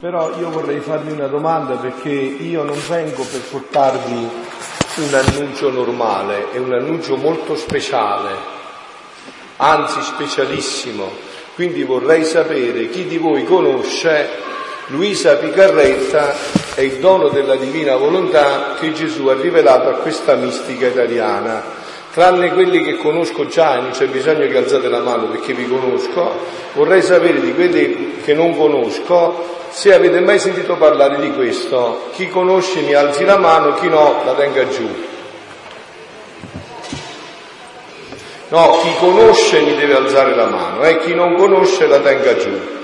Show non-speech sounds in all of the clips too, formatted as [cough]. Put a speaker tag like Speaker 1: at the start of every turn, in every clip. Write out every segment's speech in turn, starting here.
Speaker 1: Però io vorrei farvi una domanda perché io non vengo per portarvi un annuncio normale, è un annuncio molto speciale, anzi specialissimo. Quindi vorrei sapere chi di voi conosce Luisa Picarretta e il dono della divina volontà che Gesù ha rivelato a questa mistica italiana. Tranne quelli che conosco già, e non c'è bisogno che alzate la mano perché vi conosco, vorrei sapere di quelli che non conosco se avete mai sentito parlare di questo, chi conosce mi alzi la mano, chi no la tenga giù. No, chi conosce mi deve alzare la mano e eh? chi non conosce la tenga giù.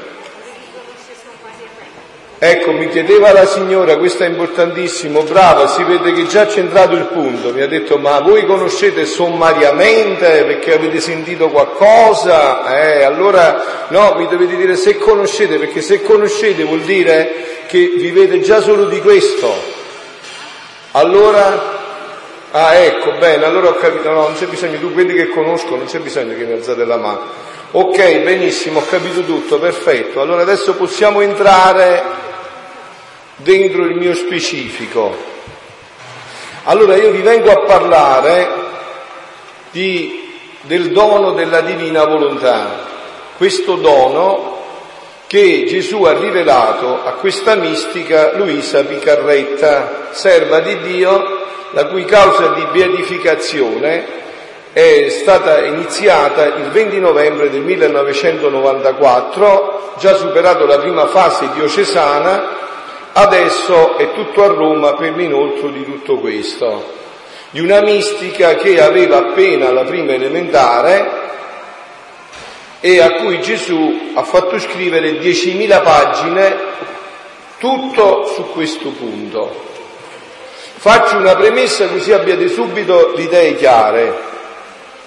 Speaker 1: Ecco, mi chiedeva la signora, questo è importantissimo, brava, si vede che già ha centrato il punto, mi ha detto ma voi conoscete sommariamente perché avete sentito qualcosa? Eh, allora no, mi dovete dire se conoscete, perché se conoscete vuol dire che vivete già solo di questo. Allora, ah ecco, bene, allora ho capito, no, non c'è bisogno, tu quelli che conosco, non c'è bisogno che mi alzate la mano. Ok, benissimo, ho capito tutto, perfetto. Allora adesso possiamo entrare dentro il mio specifico. Allora io vi vengo a parlare di, del dono della divina volontà, questo dono che Gesù ha rivelato a questa mistica Luisa Picarretta, serva di Dio, la cui causa di beatificazione è stata iniziata il 20 novembre del 1994, già superato la prima fase diocesana Adesso è tutto a Roma per l'inoltro di tutto questo, di una mistica che aveva appena la prima elementare e a cui Gesù ha fatto scrivere 10.000 pagine, tutto su questo punto. Faccio una premessa così abbiate subito le idee chiare.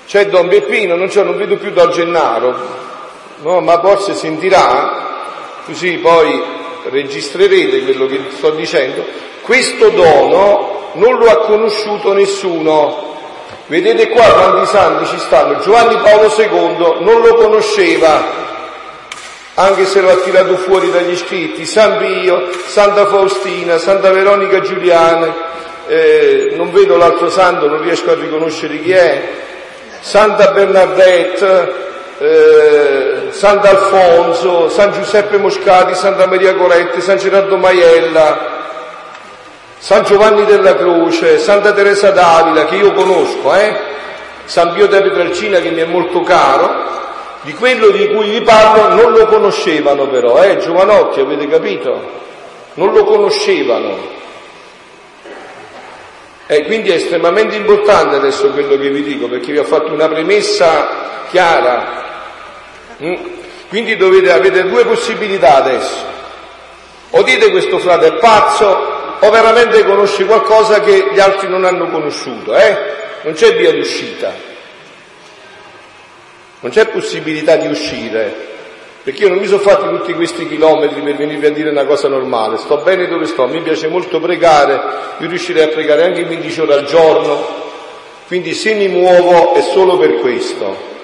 Speaker 1: C'è Don Peppino, non, c'è, non vedo più Don Gennaro, no, ma forse sentirà, così poi registrerete quello che sto dicendo, questo dono non lo ha conosciuto nessuno. Vedete qua quanti santi ci stanno? Giovanni Paolo II non lo conosceva, anche se lo ha tirato fuori dagli scritti, San Pio, Santa Faustina, Santa Veronica Giuliana, eh, non vedo l'altro santo, non riesco a riconoscere chi è, Santa Bernadette, eh, Sant'Alfonso, San Giuseppe Moscati, Santa Maria Coretti, San Gerardo Maiella, San Giovanni della Croce, Santa Teresa d'Avila, che io conosco, eh? San Pio da Pietralcina che mi è molto caro, di quello di cui vi parlo non lo conoscevano però, eh? Giovanotti, avete capito? Non lo conoscevano. E quindi è estremamente importante adesso quello che vi dico, perché vi ho fatto una premessa chiara? Quindi dovete, avere due possibilità adesso. O dite questo frate è pazzo, o veramente conosce qualcosa che gli altri non hanno conosciuto, eh? Non c'è via d'uscita. Non c'è possibilità di uscire. Perché io non mi sono fatto tutti questi chilometri per venirvi a dire una cosa normale, sto bene dove sto, mi piace molto pregare, io riuscirei a pregare anche 15 ore al giorno, quindi se mi muovo è solo per questo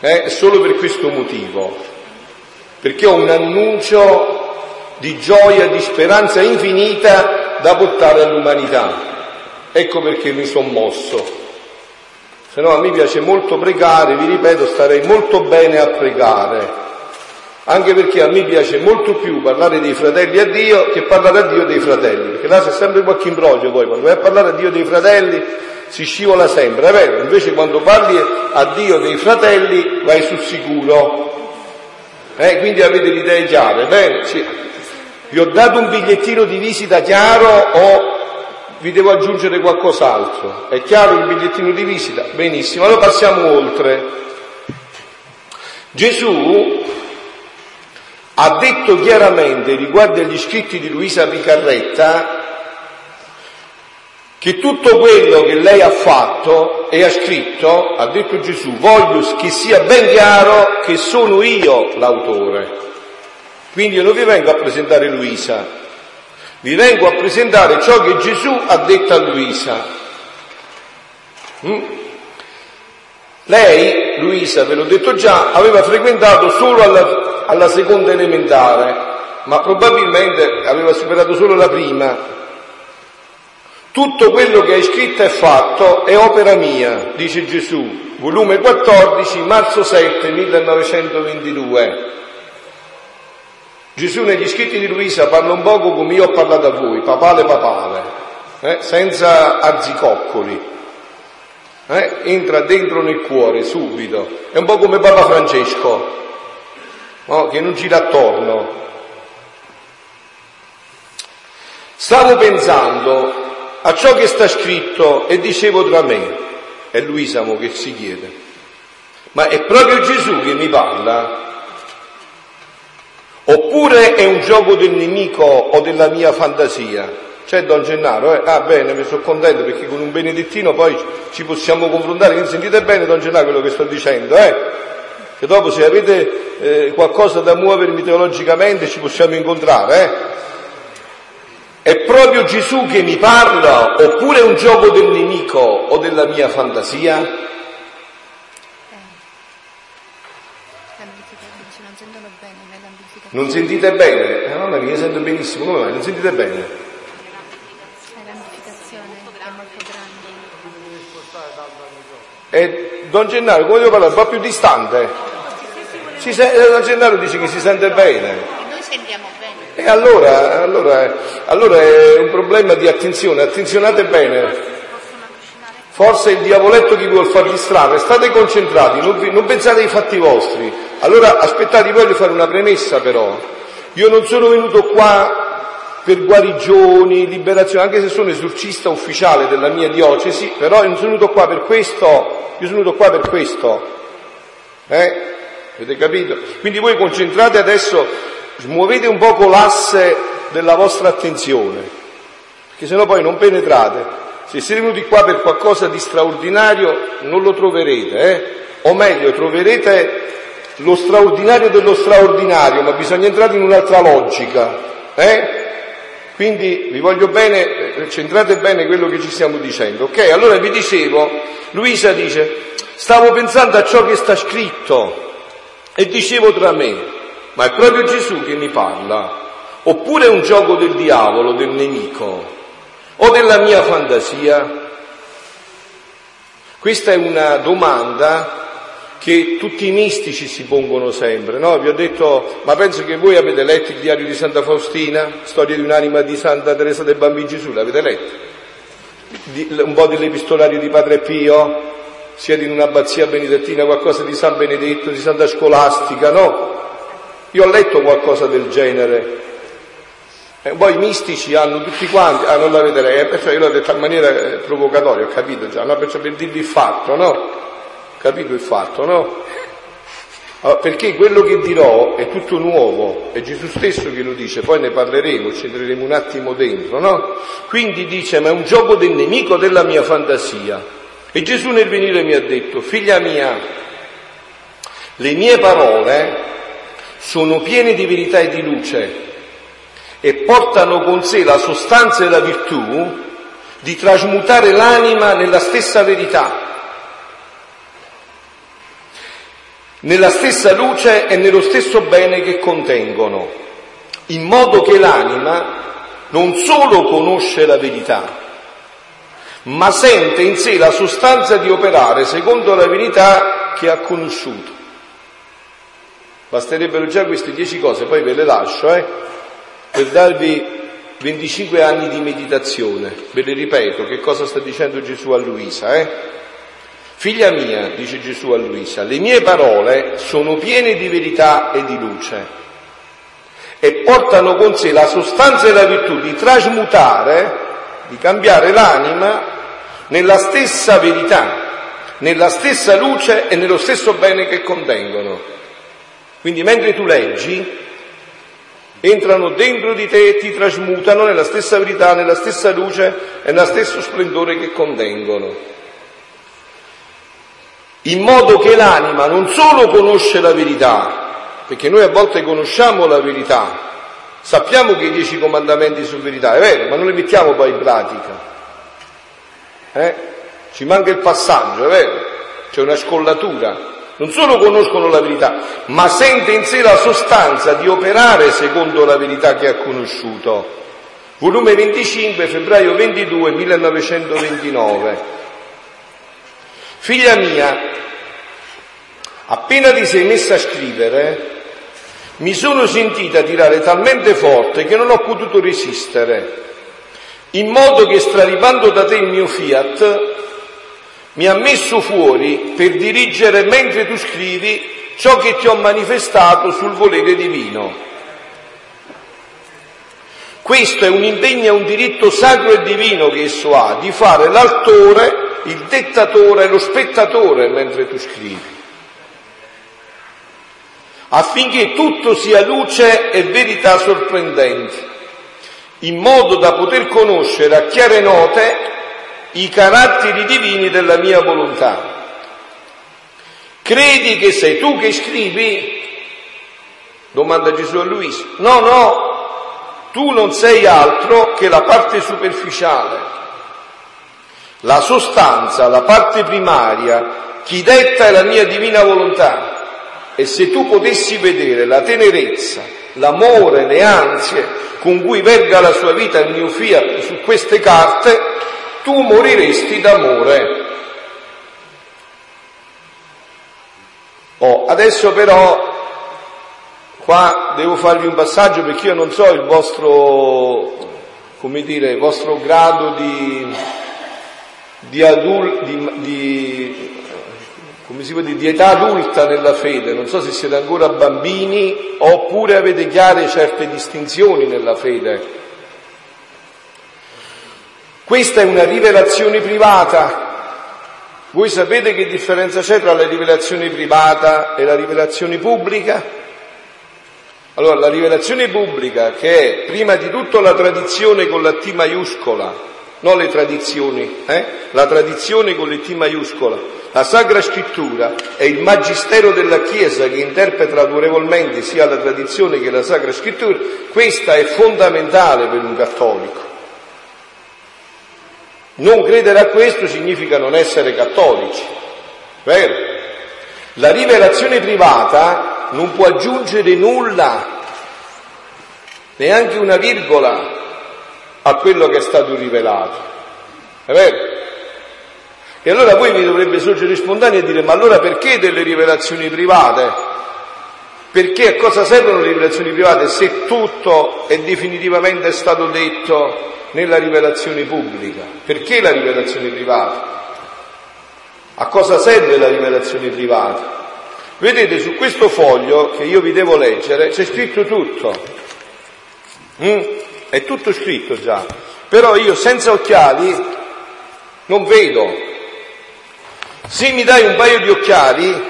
Speaker 1: eh, solo per questo motivo, perché ho un annuncio di gioia, di speranza infinita da portare all'umanità. Ecco perché mi sono mosso. Se no a me piace molto pregare, vi ripeto, starei molto bene a pregare, anche perché a me piace molto più parlare dei fratelli a Dio che parlare a Dio dei fratelli, perché là c'è sempre qualche imbroglio poi, quando vai a parlare a Dio dei fratelli si scivola sempre, è vero? Invece quando parli a Dio dei fratelli vai sul sicuro. Eh, quindi avete l'idea bene? Sì. Vi ho dato un bigliettino di visita chiaro o vi devo aggiungere qualcos'altro? È chiaro il bigliettino di visita? Benissimo, allora passiamo oltre. Gesù ha detto chiaramente riguardo agli scritti di Luisa Picarretta che tutto quello che lei ha fatto e ha scritto, ha detto Gesù, voglio che sia ben chiaro che sono io l'autore. Quindi io non vi vengo a presentare Luisa, vi vengo a presentare ciò che Gesù ha detto a Luisa. Mm? Lei, Luisa, ve l'ho detto già, aveva frequentato solo alla, alla seconda elementare ma probabilmente aveva superato solo la prima. Tutto quello che hai scritto e fatto è opera mia, dice Gesù, volume 14, marzo 7, 1922. Gesù negli scritti di Luisa parla un poco come io ho parlato a voi, papale papale, eh, senza arzicoccoli. Eh, entra dentro nel cuore subito. È un po' come Papa Francesco, no? che non gira attorno. Stavo pensando a ciò che sta scritto e dicevo tra me, è Luisa mo che si chiede, ma è proprio Gesù che mi parla? Oppure è un gioco del nemico o della mia fantasia? C'è Don Gennaro, eh? Ah bene, mi sono contento perché con un benedettino poi ci possiamo confrontare. Quindi sentite bene Don Gennaro quello che sto dicendo, eh? Che dopo se avete eh, qualcosa da muovermi teologicamente ci possiamo incontrare, eh? È proprio Gesù che mi parla oppure è un gioco del nemico o della mia fantasia? Non sentite bene? Eh, mamma mia, sento benissimo, come mai? Non sentite bene? E Don Gennaro, come devo parlare? Un po' più distante? Si sente, Don Gennaro dice che si sente bene.
Speaker 2: Noi sentiamo bene.
Speaker 1: E allora, allora, allora è un problema di attenzione, attenzionate bene. Forse il diavoletto che vi vuol far distrarre, state concentrati, non, vi, non pensate ai fatti vostri. Allora aspettate, voglio fare una premessa però. Io non sono venuto qua per guarigioni, liberazioni, anche se sono esorcista ufficiale della mia diocesi, però non sono venuto qua per questo, io sono venuto qua per questo. Eh? Avete capito? Quindi voi concentrate adesso, smuovete un poco l'asse della vostra attenzione, perché sennò poi non penetrate. Se siete venuti qua per qualcosa di straordinario non lo troverete, eh? o meglio troverete lo straordinario dello straordinario, ma bisogna entrare in un'altra logica. Eh? Quindi vi voglio bene, centrate bene quello che ci stiamo dicendo. Ok, allora vi dicevo, Luisa dice, stavo pensando a ciò che sta scritto e dicevo tra me, ma è proprio Gesù che mi parla, oppure è un gioco del diavolo, del nemico? o della mia fantasia? Questa è una domanda che tutti i mistici si pongono sempre, no? Vi ho detto, ma penso che voi avete letto il diario di Santa Faustina, storia di un'anima di Santa Teresa del Bambino Gesù, l'avete letto? un po' dell'epistolario di Padre Pio, siete in un'abbazia benedettina, qualcosa di San Benedetto, di Santa Scolastica, no? Io ho letto qualcosa del genere, eh, poi i mistici hanno tutti quanti, ah non la vedrei, eh, perciò io l'ho detto in maniera eh, provocatoria, ho capito già, no? perciò per dirvi il fatto, no? Capito il fatto, no? Perché quello che dirò è tutto nuovo, è Gesù stesso che lo dice, poi ne parleremo, ci entreremo un attimo dentro, no? Quindi dice, ma è un gioco del nemico della mia fantasia. E Gesù nel venire mi ha detto, figlia mia, le mie parole sono piene di verità e di luce e portano con sé la sostanza e la virtù di trasmutare l'anima nella stessa verità, nella stessa luce e nello stesso bene che contengono, in modo che l'anima non solo conosce la verità, ma sente in sé la sostanza di operare secondo la verità che ha conosciuto. Basterebbero già queste dieci cose, poi ve le lascio, eh? per darvi 25 anni di meditazione. Ve le ripeto, che cosa sta dicendo Gesù a Luisa, eh? Figlia mia, dice Gesù a Luisa, le mie parole sono piene di verità e di luce e portano con sé la sostanza e la virtù di trasmutare, di cambiare l'anima nella stessa verità, nella stessa luce e nello stesso bene che contengono. Quindi mentre tu leggi, entrano dentro di te e ti trasmutano nella stessa verità, nella stessa luce e nello stesso splendore che contengono. In modo che l'anima non solo conosce la verità, perché noi a volte conosciamo la verità, sappiamo che i dieci comandamenti sono verità, è vero, ma non li mettiamo poi in pratica. Eh? Ci manca il passaggio, è vero? C'è una scollatura. non solo conoscono la verità, ma sente in sé la sostanza di operare secondo la verità che ha conosciuto. Volume 25, febbraio 22, 1929. Figlia mia, appena ti sei messa a scrivere, mi sono sentita tirare talmente forte che non ho potuto resistere, in modo che straripando da te il mio fiat, mi ha messo fuori per dirigere mentre tu scrivi ciò che ti ho manifestato sul volere divino. Questo è un impegno e un diritto sacro e divino che esso ha, di fare l'autore, il dettatore lo spettatore mentre tu scrivi, affinché tutto sia luce e verità sorprendenti, in modo da poter conoscere a chiare note i caratteri divini della mia volontà. Credi che sei tu che scrivi? Domanda Gesù a Luisa. No, no, tu non sei altro che la parte superficiale. La sostanza, la parte primaria, chi detta è la mia divina volontà. E se tu potessi vedere la tenerezza, l'amore, le ansie con cui verga la sua vita il mio fiat su queste carte, tu moriresti d'amore. Oh, adesso però qua devo farvi un passaggio perché io non so il vostro, come dire, il vostro grado di, di, adul, di, di, come si può dire, di età adulta nella fede, non so se siete ancora bambini oppure avete chiare certe distinzioni nella fede. Questa è una rivelazione privata. Voi sapete che differenza c'è tra la rivelazione privata e la rivelazione pubblica? Allora, la rivelazione pubblica, che è prima di tutto la tradizione con la T maiuscola, non le tradizioni, eh? la tradizione con le T maiuscola, la Sacra Scrittura è il magistero della Chiesa che interpreta autorevolmente sia la tradizione che la Sacra Scrittura, questa è fondamentale per un cattolico. Non credere a questo significa non essere cattolici, vero? La rivelazione privata non può aggiungere nulla, neanche una virgola a quello che è stato rivelato, è vero? E allora voi vi dovrebbe sorgere spontaneo e dire, ma allora perché delle rivelazioni private? Perché a cosa servono le rivelazioni private se tutto è definitivamente stato detto nella rivelazione pubblica. Perché la rivelazione privata? A cosa serve la rivelazione privata? Vedete, su questo foglio che io vi devo leggere c'è scritto tutto. Mm? È tutto scritto già. Però io senza occhiali non vedo. Se mi dai un paio di occhiali,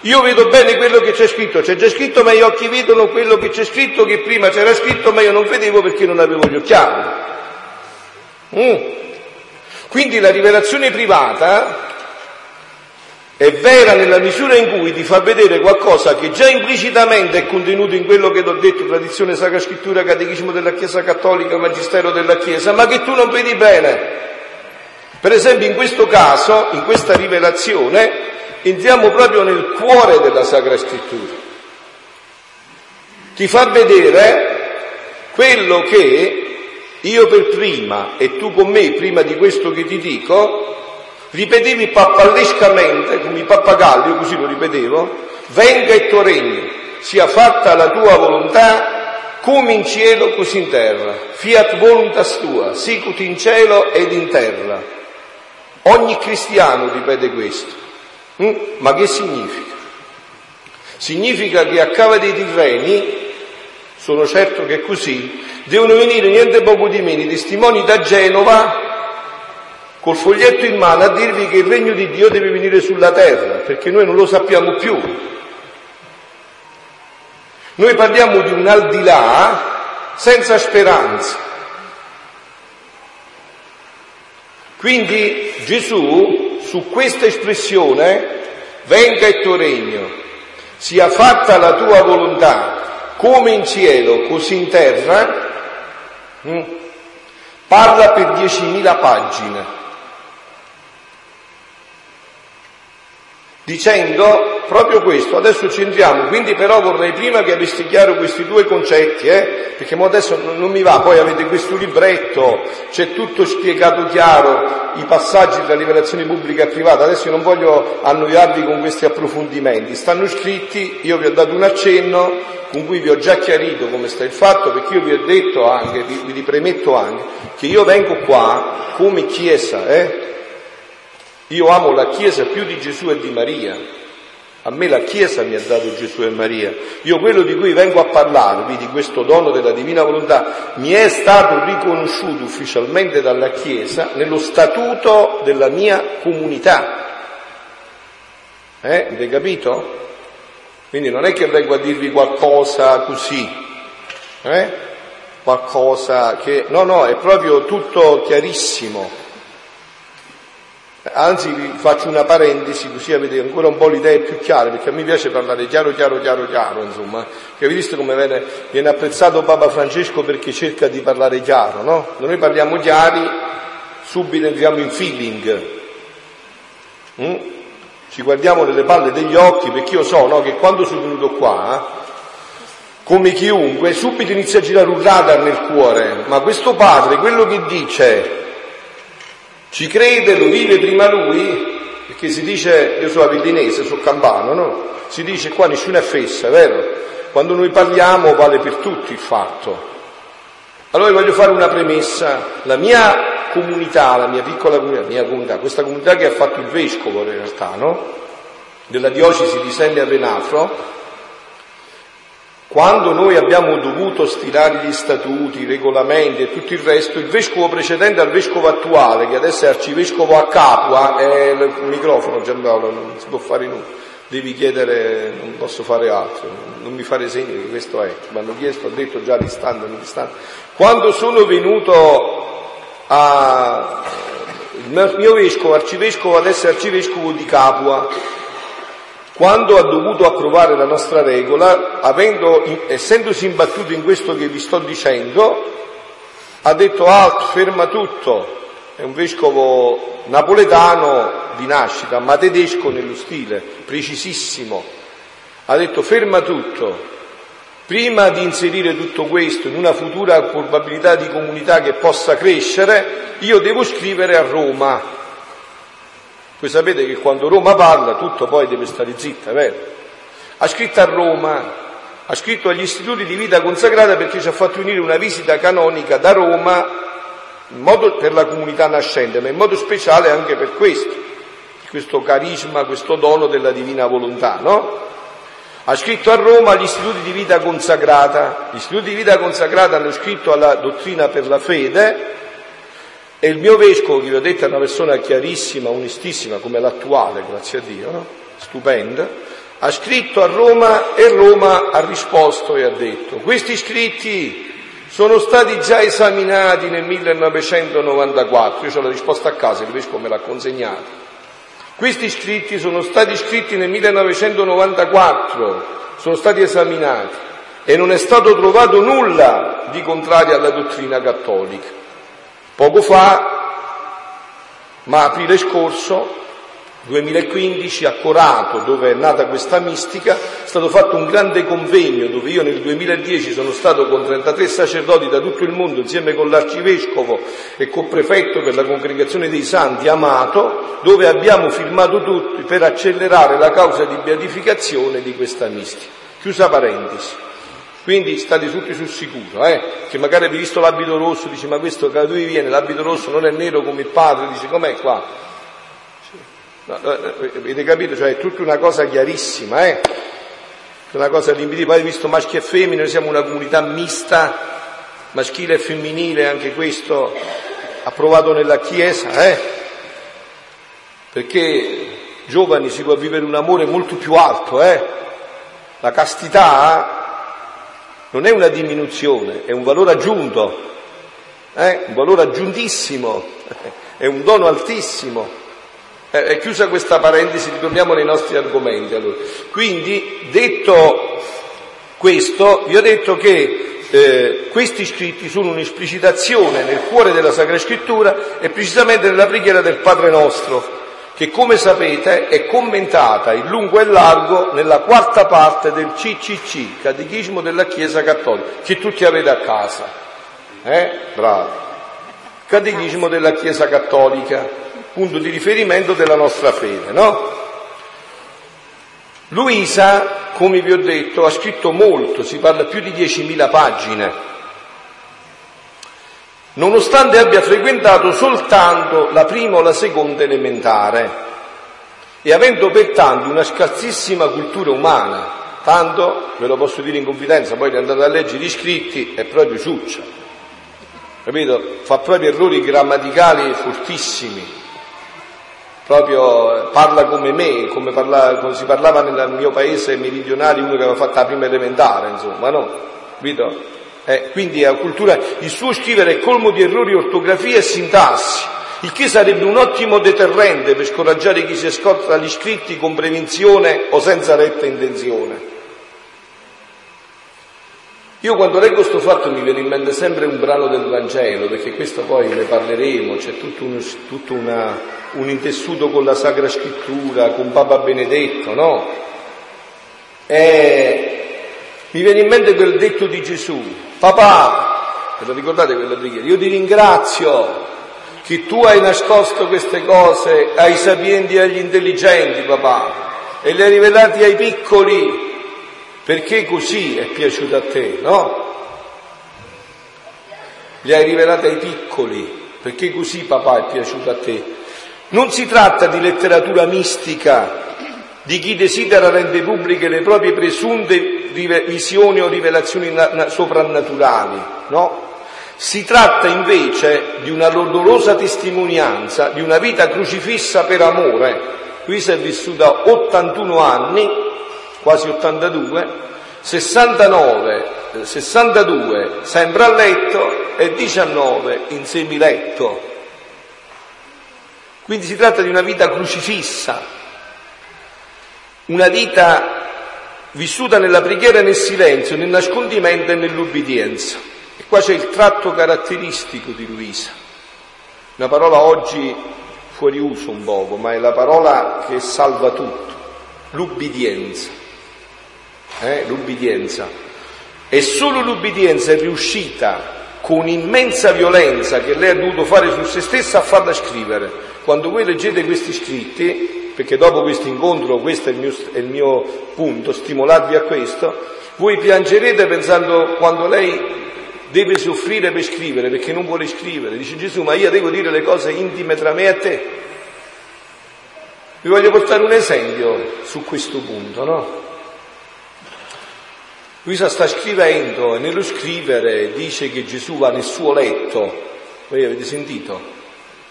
Speaker 1: io vedo bene quello che c'è scritto. C'è già scritto, ma gli occhi vedono quello che c'è scritto, che prima c'era scritto, ma io non vedevo perché non avevo gli occhiali. Mm. Quindi la rivelazione privata è vera nella misura in cui ti fa vedere qualcosa che già implicitamente è contenuto in quello che ti ho detto, tradizione, sacra scrittura, catechismo della Chiesa cattolica, magistero della Chiesa, ma che tu non vedi bene. Per esempio in questo caso, in questa rivelazione, entriamo proprio nel cuore della Sacra Scrittura. Ti fa vedere quello che io per prima e tu con me, prima di questo che ti dico, ripetevi pappallescamente, come i pappagalli, io così lo ripetevo, venga il tuo regno, sia fatta la tua volontà, come in cielo così in terra. Fiat voluntas tua, sicut in cielo ed in terra. Ogni cristiano ripete questo. Mm? Ma che significa? Significa che a cava dei tirreni, sono certo che è così, devono venire niente poco di meno i testimoni da Genova col foglietto in mano a dirvi che il regno di Dio deve venire sulla terra, perché noi non lo sappiamo più. Noi parliamo di un al di là senza speranza. Quindi Gesù su questa espressione, venga il tuo regno, sia fatta la tua volontà, come in cielo, così in terra, Mm? Parla per 10.000 pagine, dicendo proprio questo, adesso ci entriamo, quindi però vorrei prima che avessi chiaro questi due concetti, eh? perché adesso non mi va, poi avete questo libretto, c'è tutto spiegato chiaro, i passaggi tra rivelazione pubblica e privata, adesso io non voglio annoiarvi con questi approfondimenti, stanno scritti, io vi ho dato un accenno con cui vi ho già chiarito come sta il fatto, perché io vi ho detto anche, vi, vi ripremetto anche, che io vengo qua come Chiesa, eh? Io amo la Chiesa più di Gesù e di Maria. A me la Chiesa mi ha dato Gesù e Maria. Io quello di cui vengo a parlarvi, di questo dono della divina volontà, mi è stato riconosciuto ufficialmente dalla Chiesa nello statuto della mia comunità. Eh? Avete capito? Quindi non è che vengo a dirvi qualcosa così, eh? qualcosa che... No, no, è proprio tutto chiarissimo. Anzi, vi faccio una parentesi così avete ancora un po' le idee più chiare, perché a me piace parlare chiaro, chiaro, chiaro, chiaro, insomma. Che avete visto come viene, viene apprezzato Papa Francesco perché cerca di parlare chiaro, no? Noi parliamo chiari, subito entriamo in feeling. Mm? Ci guardiamo nelle palle degli occhi, perché io so no, che quando sono venuto qua, come chiunque, subito inizia a girare un radar nel cuore. Ma questo padre, quello che dice ci crede, lo vive prima lui, perché si dice, io sono avillinese, sono campano, no? Si dice qua nessuno è fessa, vero? Quando noi parliamo vale per tutti il fatto. Allora voglio fare una premessa. La mia comunità, la mia piccola comunità, mia comunità, questa comunità che ha fatto il vescovo in realtà, no? Della diocesi di Selle a Venafro, quando noi abbiamo dovuto stilare gli statuti, i regolamenti e tutto il resto, il vescovo precedente al vescovo attuale, che adesso è arcivescovo a Capua, è il microfono Gianpaolo, non si può fare nulla, devi chiedere, non posso fare altro, non mi fare segni che questo è, mi hanno chiesto, ho detto già distante, non distante. Quando sono venuto a, il mio vescovo, arcivescovo, adesso è arcivescovo di Capua, quando ha dovuto approvare la nostra regola, avendo, essendosi imbattuto in questo che vi sto dicendo, ha detto alt, ferma tutto. È un vescovo napoletano di nascita, ma tedesco nello stile, precisissimo. Ha detto ferma tutto. Prima di inserire tutto questo in una futura probabilità di comunità che possa crescere, io devo scrivere a Roma, voi sapete che quando Roma parla tutto poi deve stare zitta, vero? Ha scritto a Roma, ha scritto agli istituti di vita consacrata perché ci ha fatto unire una visita canonica da Roma modo, per la comunità nascente, ma in modo speciale anche per questo, questo carisma, questo dono della divina volontà, no? Ha scritto a Roma gli istituti di vita consacrata, gli istituti di vita consacrata hanno scritto alla dottrina per la fede, e il mio vescovo, che vi ho detto, è una persona chiarissima, onestissima, come l'attuale, grazie a Dio, no? stupenda, ha scritto a Roma e Roma ha risposto e ha detto, questi scritti sono stati già esaminati nel 1994, io ho la risposta a casa, il vescovo me l'ha consegnato. Questi scritti sono stati scritti nel 1994, sono stati esaminati e non è stato trovato nulla di contrario alla dottrina cattolica. Poco fa, ma aprile scorso, 2015, a Corato, dove è nata questa mistica, è stato fatto un grande convegno dove io nel 2010 sono stato con 33 sacerdoti da tutto il mondo insieme con l'arcivescovo e col prefetto per la congregazione dei santi Amato, dove abbiamo firmato tutti per accelerare la causa di beatificazione di questa mistica. Chiusa parentesi. Quindi state tutti sul sicuro, eh? Che magari avete visto l'abito rosso, dice ma questo da dove viene? L'abito rosso non è nero come il padre, dice com'è qua? No, no, avete capito? Cioè è tutta una cosa chiarissima, eh? Una cosa limpida, poi visto maschi e femmine, noi siamo una comunità mista, maschile e femminile, anche questo approvato nella Chiesa, eh? Perché giovani si può vivere un amore molto più alto, eh? La castità non è una diminuzione, è un valore aggiunto, eh? un valore aggiuntissimo, è un dono altissimo. Eh, è chiusa questa parentesi, ritorniamo nei nostri argomenti. Allora. Quindi, detto questo, vi ho detto che eh, questi scritti sono un'esplicitazione nel cuore della Sacra Scrittura e precisamente nella preghiera del Padre nostro, che come sapete è commentata in lungo e largo nella quarta parte del CCC, Catechismo della Chiesa Cattolica, che tutti avete a casa. Eh? Bravo. Catechismo della Chiesa Cattolica, punto di riferimento della nostra fede, no? Luisa, come vi ho detto, ha scritto molto, si parla più di 10.000 pagine nonostante abbia frequentato soltanto la prima o la seconda elementare e avendo pertanto una scarsissima cultura umana, tanto, ve lo posso dire in confidenza, poi andate a leggere gli scritti, è proprio ciuccia, capito? Fa proprio errori grammaticali fortissimi, proprio parla come me, come, parla, come si parlava nel mio paese meridionale, uno che aveva fatto la prima elementare, insomma, no? Capito? Eh, quindi cultura, il suo scrivere è colmo di errori ortografia e sintassi, il che sarebbe un ottimo deterrente per scoraggiare chi si ascolta gli scritti con prevenzione o senza retta intenzione. Io quando leggo questo fatto mi viene in mente sempre un brano del Vangelo, perché questo poi ne parleremo, c'è tutto, un, tutto una, un intessuto con la Sacra Scrittura, con Papa Benedetto, no? E mi viene in mente quel detto di Gesù, papà, ve lo ricordate quella preghiera? Io ti ringrazio che tu hai nascosto queste cose ai sapienti e agli intelligenti, papà, e le hai rivelate ai piccoli, perché così è piaciuto a te, no? Le hai rivelate ai piccoli, perché così papà è piaciuto a te. Non si tratta di letteratura mistica, di chi desidera rendere pubbliche le proprie presunte visioni o rivelazioni soprannaturali, no? Si tratta invece di una dolorosa testimonianza di una vita crocifissa per amore. Luisa è vissuta 81 anni, quasi 82, 69, 62 sempre a letto e 19 in semiletto. Quindi si tratta di una vita crocifissa, una vita vissuta nella preghiera nel silenzio, nel nascondimento e nell'ubbidienza. E qua c'è il tratto caratteristico di Luisa. Una parola oggi fuori uso un poco, ma è la parola che salva tutto. L'ubbidienza. Eh? L'ubbidienza. E solo l'ubbidienza è riuscita con immensa violenza che lei ha dovuto fare su se stessa a farla scrivere. Quando voi leggete questi scritti, perché dopo questo incontro, questo è il, mio, è il mio punto, stimolarvi a questo, voi piangerete pensando quando lei deve soffrire per scrivere, perché non vuole scrivere. Dice Gesù, ma io devo dire le cose intime tra me e te. Vi voglio portare un esempio su questo punto, no? Luisa sta scrivendo e nello scrivere dice che Gesù va nel suo letto, voi avete sentito?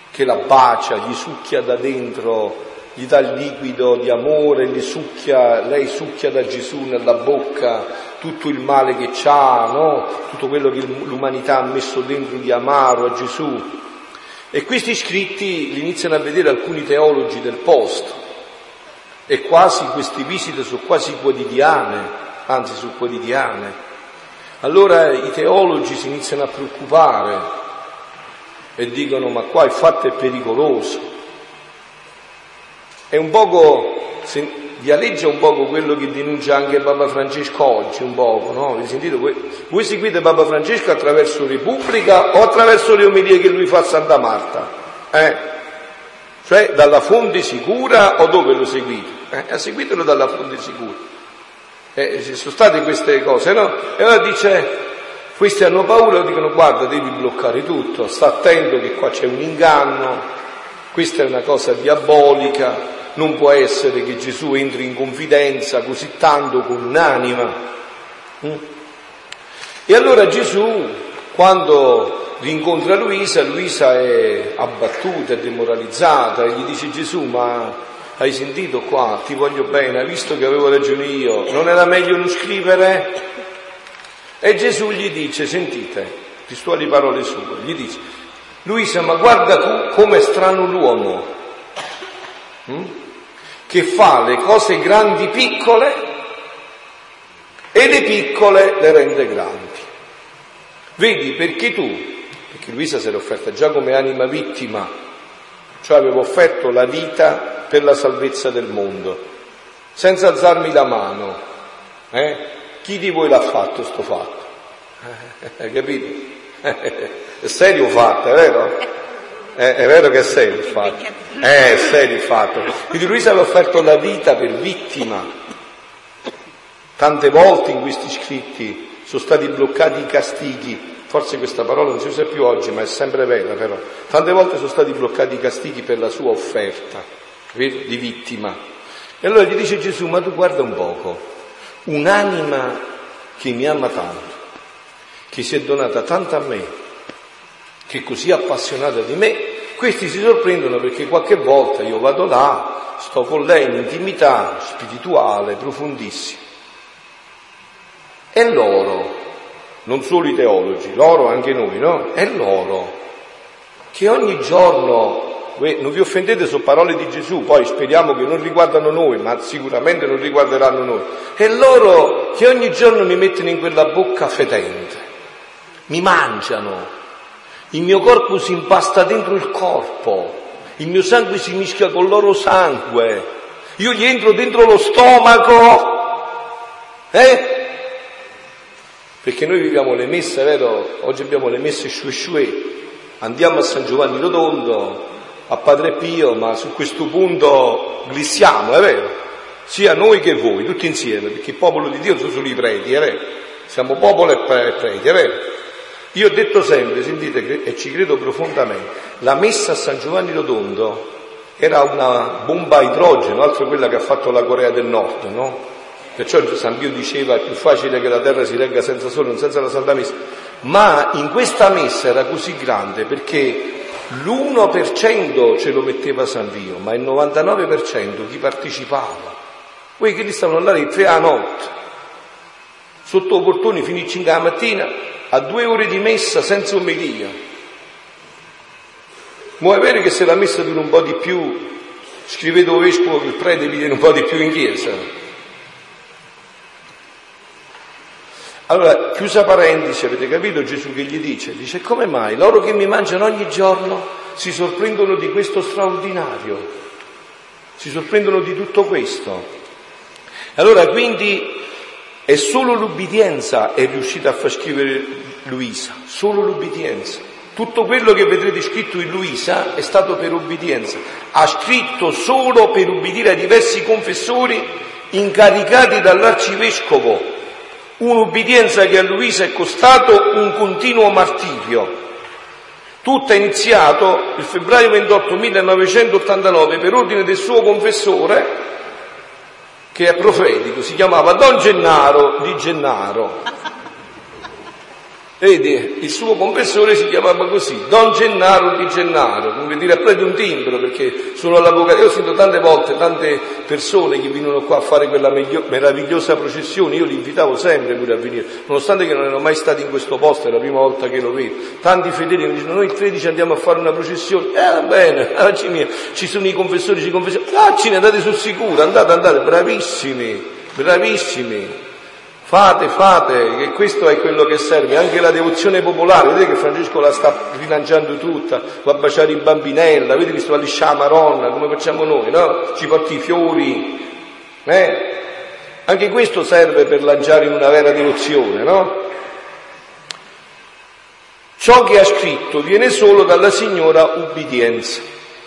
Speaker 1: Che la bacia, gli succhia da dentro gli dà il liquido di amore, gli succhia, lei succhia da Gesù nella bocca tutto il male che c'ha, no? tutto quello che l'umanità ha messo dentro di amaro a Gesù. E questi scritti li iniziano a vedere alcuni teologi del posto e quasi queste visite sono quasi quotidiane, anzi sono quotidiane. Allora i teologi si iniziano a preoccupare e dicono ma qua il fatto è pericoloso, è un poco, dialeggia un poco quello che denuncia anche Papa Francesco oggi, un poco, no? Avete sentito? Voi, seguite Papa Francesco attraverso Repubblica o attraverso le omelie che lui fa a Santa Marta? Eh? Cioè dalla fonte sicura o dove lo seguite? Eh? Seguitelo dalla fonte sicura. Eh, sono state queste cose, no? E allora dice, questi hanno paura, dicono guarda devi bloccare tutto, sta attento che qua c'è un inganno, questa è una cosa diabolica, non può essere che Gesù entri in confidenza così tanto con un'anima. Mm? E allora Gesù, quando rincontra Luisa, Luisa è abbattuta, è demoralizzata e gli dice Gesù, ma hai sentito qua, ti voglio bene, hai visto che avevo ragione io, non era meglio non scrivere? E Gesù gli dice, sentite, testuali parole sue, gli dice, Luisa, ma guarda come è strano l'uomo. Mm? Che fa le cose grandi piccole e le piccole le rende grandi. Vedi perché tu, perché Luisa si era offerta già come anima vittima, cioè aveva offerto la vita per la salvezza del mondo, senza alzarmi la mano. Eh? Chi di voi l'ha fatto sto fatto? Hai [laughs] capito? [laughs] È serio fatto, è vero? Eh, è vero che è serio il fatto. Eh, è serio il fatto. Quindi Luisa aveva offerto la vita per vittima. Tante volte in questi scritti sono stati bloccati i castighi Forse questa parola non si usa più oggi, ma è sempre vera però. Tante volte sono stati bloccati i castighi per la sua offerta di vittima. E allora gli dice Gesù, ma tu guarda un poco, un'anima che mi ama tanto, che si è donata tanto a me, che è così appassionata di me, questi si sorprendono perché qualche volta io vado là, sto con lei in intimità spirituale profondissima. E loro non solo i teologi, loro anche noi, no? È loro che ogni giorno, non vi offendete su parole di Gesù, poi speriamo che non riguardano noi, ma sicuramente non riguarderanno noi, è loro che ogni giorno mi mettono in quella bocca fetente, mi mangiano, il mio corpo si impasta dentro il corpo, il mio sangue si mischia con il loro sangue, io gli entro dentro lo stomaco, eh? Perché noi viviamo le messe, vero? Oggi abbiamo le messe shue shue, andiamo a San Giovanni Rotondo, a Padre Pio, ma su questo punto glissiamo, è vero? Sia noi che voi, tutti insieme, perché il popolo di Dio sono solo i preti, è vero? Siamo popolo e preti, è vero? Io ho detto sempre, sentite, e ci credo profondamente, la messa a San Giovanni Rotondo era una bomba a idrogeno, altro quella che ha fatto la Corea del Nord, no? Perciò San Pio diceva è più facile che la terra si regga senza sole, non senza la Santa Messa. Ma in questa messa era così grande perché l'1% ce lo metteva San Pio, ma il 99% chi partecipava. Quei che stavano là tre a notte, sotto i portoni a 5 la mattina, a due ore di messa senza omelia. Ma è vero che se la messa dura un po' di più, scrivete al vescovo che il prete viene un po' di più in chiesa. Allora, chiusa parentesi, avete capito Gesù che gli dice? Dice, come mai? Loro che mi mangiano ogni giorno si sorprendono di questo straordinario, si sorprendono di tutto questo. Allora, quindi, è solo l'ubbidienza è riuscita a far scrivere Luisa, solo l'ubbidienza. Tutto quello che vedrete scritto in Luisa è stato per ubbidienza. Ha scritto solo per ubbidire a diversi confessori incaricati dall'arcivescovo un'ubbidienza che a Luisa è costato un continuo martirio. Tutto è iniziato il febbraio 28 1989 per ordine del suo confessore, che è profetico, si chiamava Don Gennaro di Gennaro. Vedi, il suo confessore si chiamava così, Don Gennaro di Gennaro, come dire, prende un timbro perché sono l'avvocato. Io ho sentito tante volte tante persone che venivano qua a fare quella meglio, meravigliosa processione, io li invitavo sempre pure a venire, nonostante che non erano mai stati in questo posto, è la prima volta che lo vedo. Tanti fedeli mi dicono, noi il 13 andiamo a fare una processione, eh va bene, [laughs] mia, ci sono i confessori, ci confessori, ah, ce ne andate sul sicuro, andate, andate, bravissimi, bravissimi. Fate, fate, che questo è quello che serve, anche la devozione popolare, vedete che Francesco la sta rilanciando tutta, va a baciare i bambinella, vedete che sto a lisciare la Maronna, come facciamo noi, no? Ci porti i fiori, eh? Anche questo serve per lanciare in una vera devozione, no? Ciò che ha scritto viene solo dalla signora ubbidienza.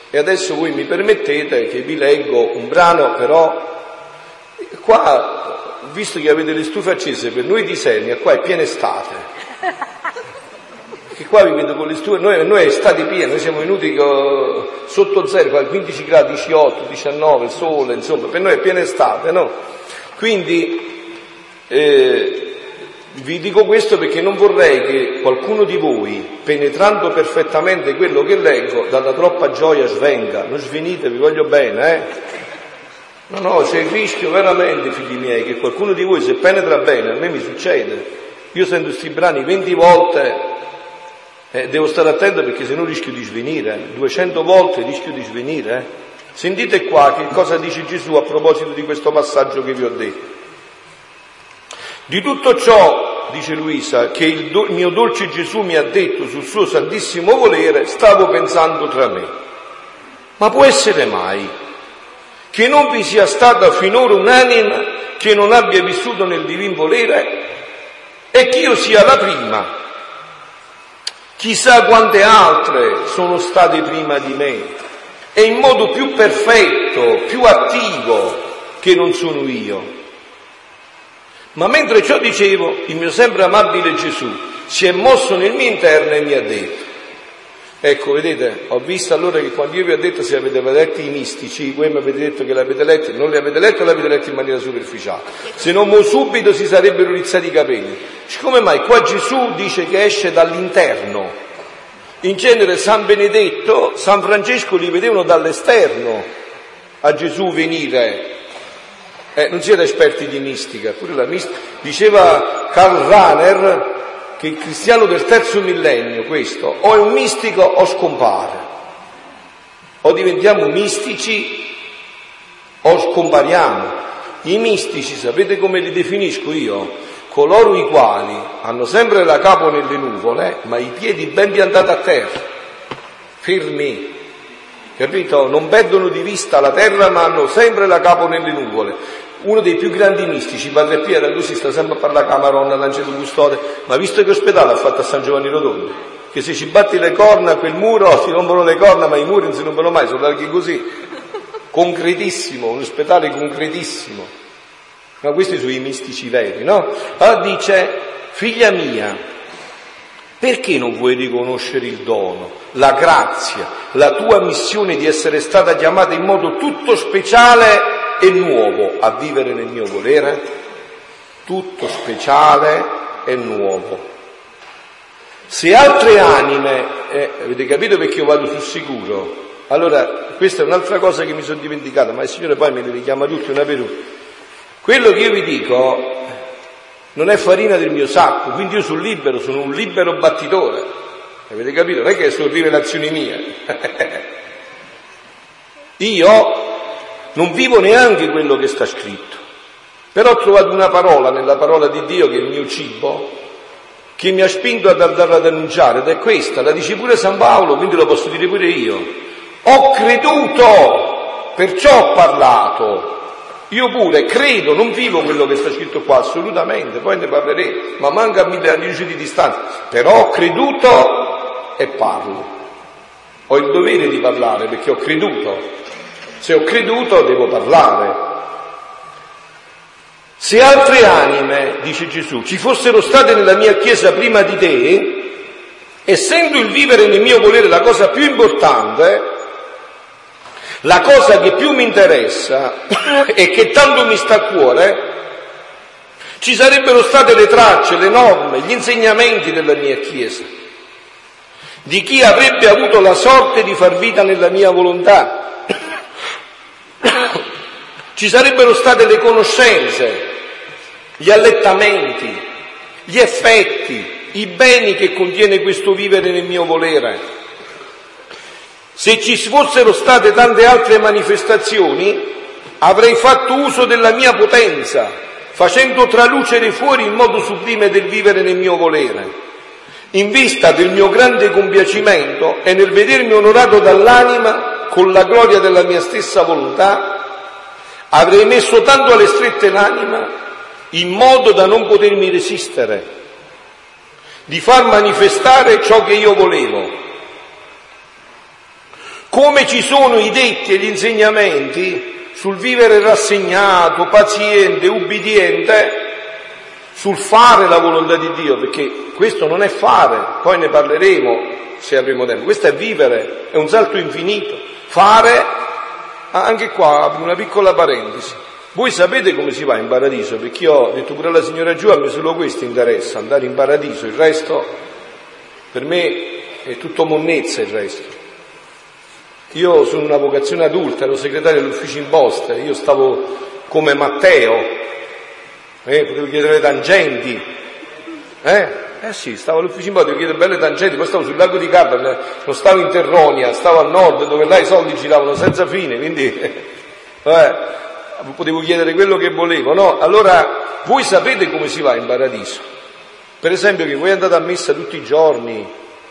Speaker 1: E adesso voi mi permettete che vi leggo un brano, però qua visto che avete le stufe accese, per noi di Sernia qua è piena estate. Che qua vi vedo con le stufe, noi, noi è estate piena, noi siamo venuti sotto zero, 15 gradi, 18, 19, sole, insomma, per noi è piena estate, no? Quindi eh, vi dico questo perché non vorrei che qualcuno di voi, penetrando perfettamente quello che leggo, dalla troppa gioia svenga, non svenite, vi voglio bene, eh? No, no, c'è il rischio veramente, figli miei, che qualcuno di voi se penetra bene, a me mi succede. Io sento questi brani 20 volte, eh, devo stare attento perché se no rischio di svenire, eh. 200 volte rischio di svenire. Eh. Sentite qua che cosa dice Gesù a proposito di questo passaggio che vi ho detto. Di tutto ciò, dice Luisa, che il, do- mio dolce Gesù mi ha detto sul suo santissimo volere, stavo pensando tra me. Ma può essere mai che non vi sia stata finora un'anima che non abbia vissuto nel divin volere e che io sia la prima. Chissà quante altre sono state prima di me e in modo più perfetto, più attivo che non sono io. Ma mentre ciò dicevo, il mio sempre amabile Gesù si è mosso nel mio interno e mi ha detto, Ecco, vedete, ho visto allora che quando io vi ho detto se avete letto i mistici, voi mi avete detto che l'avete letto, non li avete letto o l'avete letto in maniera superficiale. Se non subito si sarebbero rizzati i capelli. Come mai? Qua Gesù dice che esce dall'interno. In genere San Benedetto, San Francesco li vedevano dall'esterno a Gesù venire. Eh, non siete esperti di mistica, pure la mistica. Diceva Karl Rahner, che il cristiano del terzo millennio, questo, o è un mistico o scompare. O diventiamo mistici o scompariamo. I mistici, sapete come li definisco io? Coloro i quali hanno sempre la capo nelle nuvole, ma i piedi ben piantati a terra, fermi, capito? Non perdono di vista la terra, ma hanno sempre la capo nelle nuvole uno dei più grandi mistici, Padre Piera, così sta sempre a parlare con la Maronna, l'angelo custode, ma visto che ospedale ha fatto a San Giovanni Rotondo? Che se ci batti le corna quel muro si rompono le corna, ma i muri non si rompono mai, sono larghi così. Concretissimo, un ospedale concretissimo. Ma questi sono i mistici veri, no? Allora dice, figlia mia, perché non vuoi riconoscere il dono, la grazia, la tua missione di essere stata chiamata in modo tutto speciale e nuovo a vivere nel mio volere, tutto speciale e nuovo. Se altre anime, eh, avete capito perché io vado sul sicuro? Allora, questa è un'altra cosa che mi sono dimenticato, ma il Signore poi me li richiama tutti una per una. Quello che io vi dico non è farina del mio sacco, quindi io sono libero, sono un libero battitore. Avete capito? Non è che sono rivelazioni mie. [laughs] io non vivo neanche quello che sta scritto, però ho trovato una parola nella parola di Dio che è il mio cibo, che mi ha spinto ad andare ad annunciare, ed è questa, la dice pure San Paolo, quindi lo posso dire pure io. Ho creduto, perciò ho parlato. Io pure credo, non vivo quello che sta scritto qua, assolutamente, poi ne parleremo, ma manca mille anni di distanza. Però ho creduto e parlo. Ho il dovere di parlare perché ho creduto se ho creduto devo parlare. Se altre anime, dice Gesù, ci fossero state nella mia Chiesa prima di te, essendo il vivere nel mio volere la cosa più importante, la cosa che più mi interessa [coughs] e che tanto mi sta a cuore, ci sarebbero state le tracce, le norme, gli insegnamenti della mia Chiesa, di chi avrebbe avuto la sorte di far vita nella mia volontà, [coughs] ci sarebbero state le conoscenze, gli allettamenti, gli effetti, i beni che contiene questo vivere nel mio volere. Se ci fossero state tante altre manifestazioni, avrei fatto uso della mia potenza, facendo tralucere fuori il modo sublime del vivere nel mio volere. In vista del mio grande compiacimento e nel vedermi onorato dall'anima con la gloria della mia stessa volontà, avrei messo tanto alle strette l'anima in modo da non potermi resistere, di far manifestare ciò che io volevo. Come ci sono i detti e gli insegnamenti sul vivere rassegnato, paziente, ubbidiente, sul fare la volontà di Dio, perché questo non è fare, poi ne parleremo se avremo tempo, questo è vivere, è un salto infinito. Fare Ah, anche qua una piccola parentesi. Voi sapete come si va in paradiso? Perché io ho detto pure alla signora Giù, a me solo questo interessa, andare in paradiso, il resto per me è tutto monnezza il resto. Io sono una vocazione adulta, ero segretario dell'ufficio imposte, io stavo come Matteo, eh, potevo chiedere le tangenti, eh? Eh sì, stavo all'ufficio in devo chiedere belle tangenti, poi stavo sul lago di Garda, non stavo in Terronia, stavo al nord dove là i soldi giravano senza fine, quindi [laughs] eh, potevo chiedere quello che volevo, no? Allora, voi sapete come si va in paradiso? Per esempio che voi andate a messa tutti i giorni,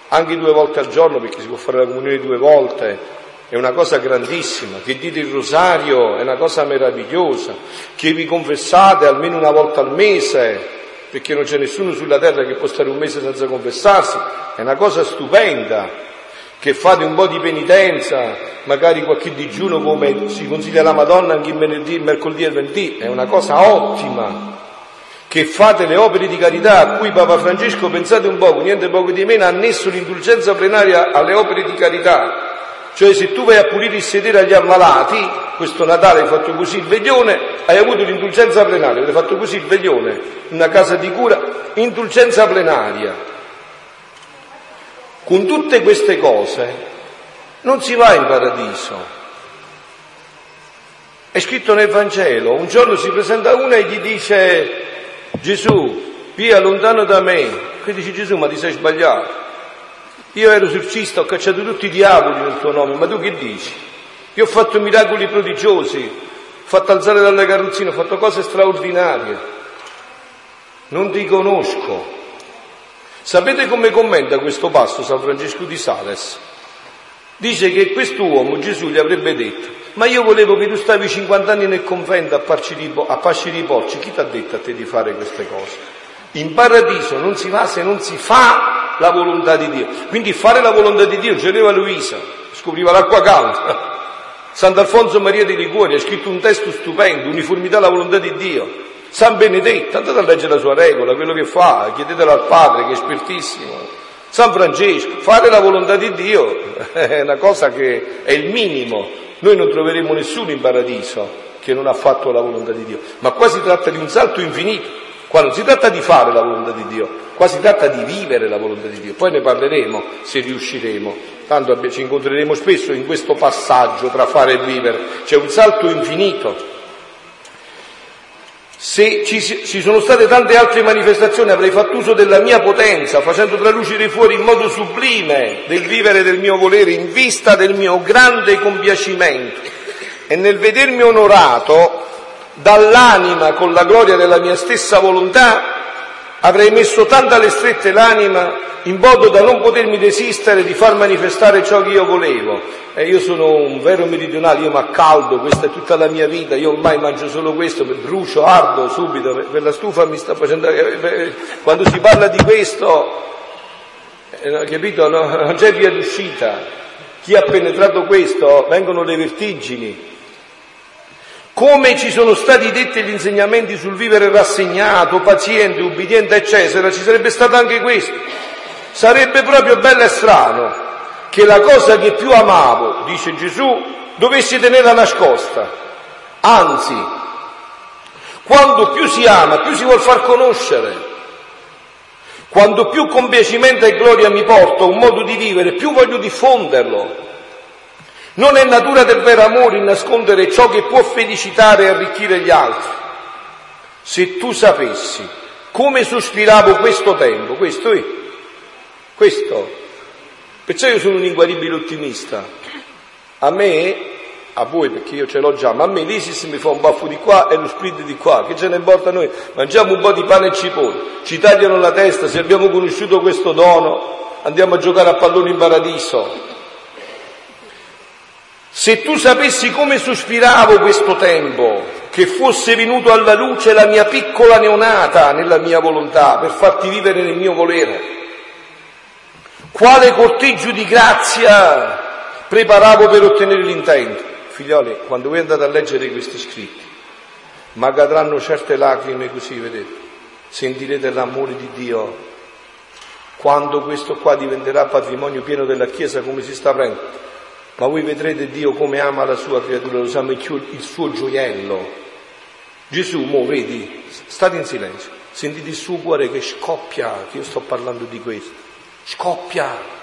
Speaker 1: anche due volte al giorno, perché si può fare la comunione due volte, è una cosa grandissima, che dite il rosario è una cosa meravigliosa, che vi confessate almeno una volta al mese, perché non c'è nessuno sulla terra che può stare un mese senza confessarsi, è una cosa stupenda, che fate un po' di penitenza, magari qualche digiuno come si consiglia la Madonna anche il venerdì, il mercoledì e il venerdì, è una cosa ottima, che fate le opere di carità a cui Papa Francesco, pensate un poco, niente poco di meno, ha annesso l'indulgenza plenaria alle opere di carità, cioè se tu vai a pulire il sedere agli ammalati, questo Natale hai fatto così il veglione, hai avuto l'indulgenza plenaria, hai fatto così il veglione, una casa di cura, indulgenza plenaria. Con tutte queste cose non si va in paradiso. È scritto nel Vangelo, un giorno si presenta uno e gli dice Gesù, via lontano da me. Qui dice Gesù, ma ti sei sbagliato. Io ero esorcista, ho cacciato tutti i diavoli nel tuo nome, ma tu che dici? Io ho fatto miracoli prodigiosi, ho fatto alzare dalle carrozzine, ho fatto cose straordinarie. Non ti conosco. Sapete come commenta questo passo San Francesco di Sales? Dice che quest'uomo Gesù gli avrebbe detto, ma io volevo che tu stavi 50 anni nel convento a, a pascere i porci, chi ti ha detto a te di fare queste cose? In paradiso non si va se non si fa la volontà di Dio. Quindi fare la volontà di Dio, Geneva Luisa, scopriva l'acqua calda. [laughs] Sant'Alfonso Maria di Liguori ha scritto un testo stupendo, uniformità alla volontà di Dio. San Benedetto, andate a leggere la sua regola, quello che fa, chiedetelo al Padre che è espertissimo. San Francesco, fare la volontà di Dio [laughs] è una cosa che è il minimo. Noi non troveremo nessuno in paradiso che non ha fatto la volontà di Dio, ma qua si tratta di un salto infinito. Qua non si tratta di fare la volontà di Dio, qua si tratta di vivere la volontà di Dio. Poi ne parleremo se riusciremo. Tanto ci incontreremo spesso in questo passaggio tra fare e vivere. C'è un salto infinito. Se ci, ci, sono state tante altre manifestazioni avrei fatto uso della mia potenza, facendo tralucere fuori in modo sublime del vivere del mio volere in vista del mio grande compiacimento. E nel vedermi onorato dall'anima con la gloria della mia stessa volontà, avrei messo tanta alle strette l'anima in modo da non potermi desistere di far manifestare ciò che io volevo. E io sono un vero meridionale, io mi accaldo, questa è tutta la mia vita, io ormai mangio solo questo, brucio, ardo subito, per la stufa mi sta facendo... Eh, eh, quando si parla di questo, eh, capito, no? [laughs] non c'è via d'uscita. Chi ha penetrato questo vengono le vertigini, come ci sono stati detti gli insegnamenti sul vivere rassegnato, paziente, ubbidiente, eccetera, ci sarebbe stato anche questo. Sarebbe proprio bello e strano che la cosa che più amavo, dice Gesù, dovessi tenerla nascosta. Anzi, quando più si ama, più si vuol far conoscere. Quando più compiacimento e gloria mi porto a un modo di vivere, più voglio diffonderlo. Non è natura del vero amore nascondere ciò che può felicitare e arricchire gli altri. Se tu sapessi come sospiravo questo tempo, questo è, questo. Perciò io sono un inguaribile ottimista. A me, a voi perché io ce l'ho già, ma a me l'ISIS mi fa un baffo di qua e lo split di qua, che ce ne importa a noi? Mangiamo un po' di pane e cipolle, ci tagliano la testa, se abbiamo conosciuto questo dono, andiamo a giocare a pallone in paradiso. Se tu sapessi come sospiravo questo tempo, che fosse venuto alla luce la mia piccola neonata nella mia volontà, per farti vivere nel mio volere, quale corteggio di grazia preparavo per ottenere l'intento. Figlioli, quando voi andate a leggere questi scritti, ma cadranno certe lacrime così, vedete, sentirete l'amore di Dio. Quando questo qua diventerà patrimonio pieno della Chiesa, come si sta prendendo? Ma voi vedrete Dio come ama la sua creatura, lo sa il suo gioiello. Gesù, mo vedi, state in silenzio, sentite il suo cuore che scoppia, che io sto parlando di questo, scoppia.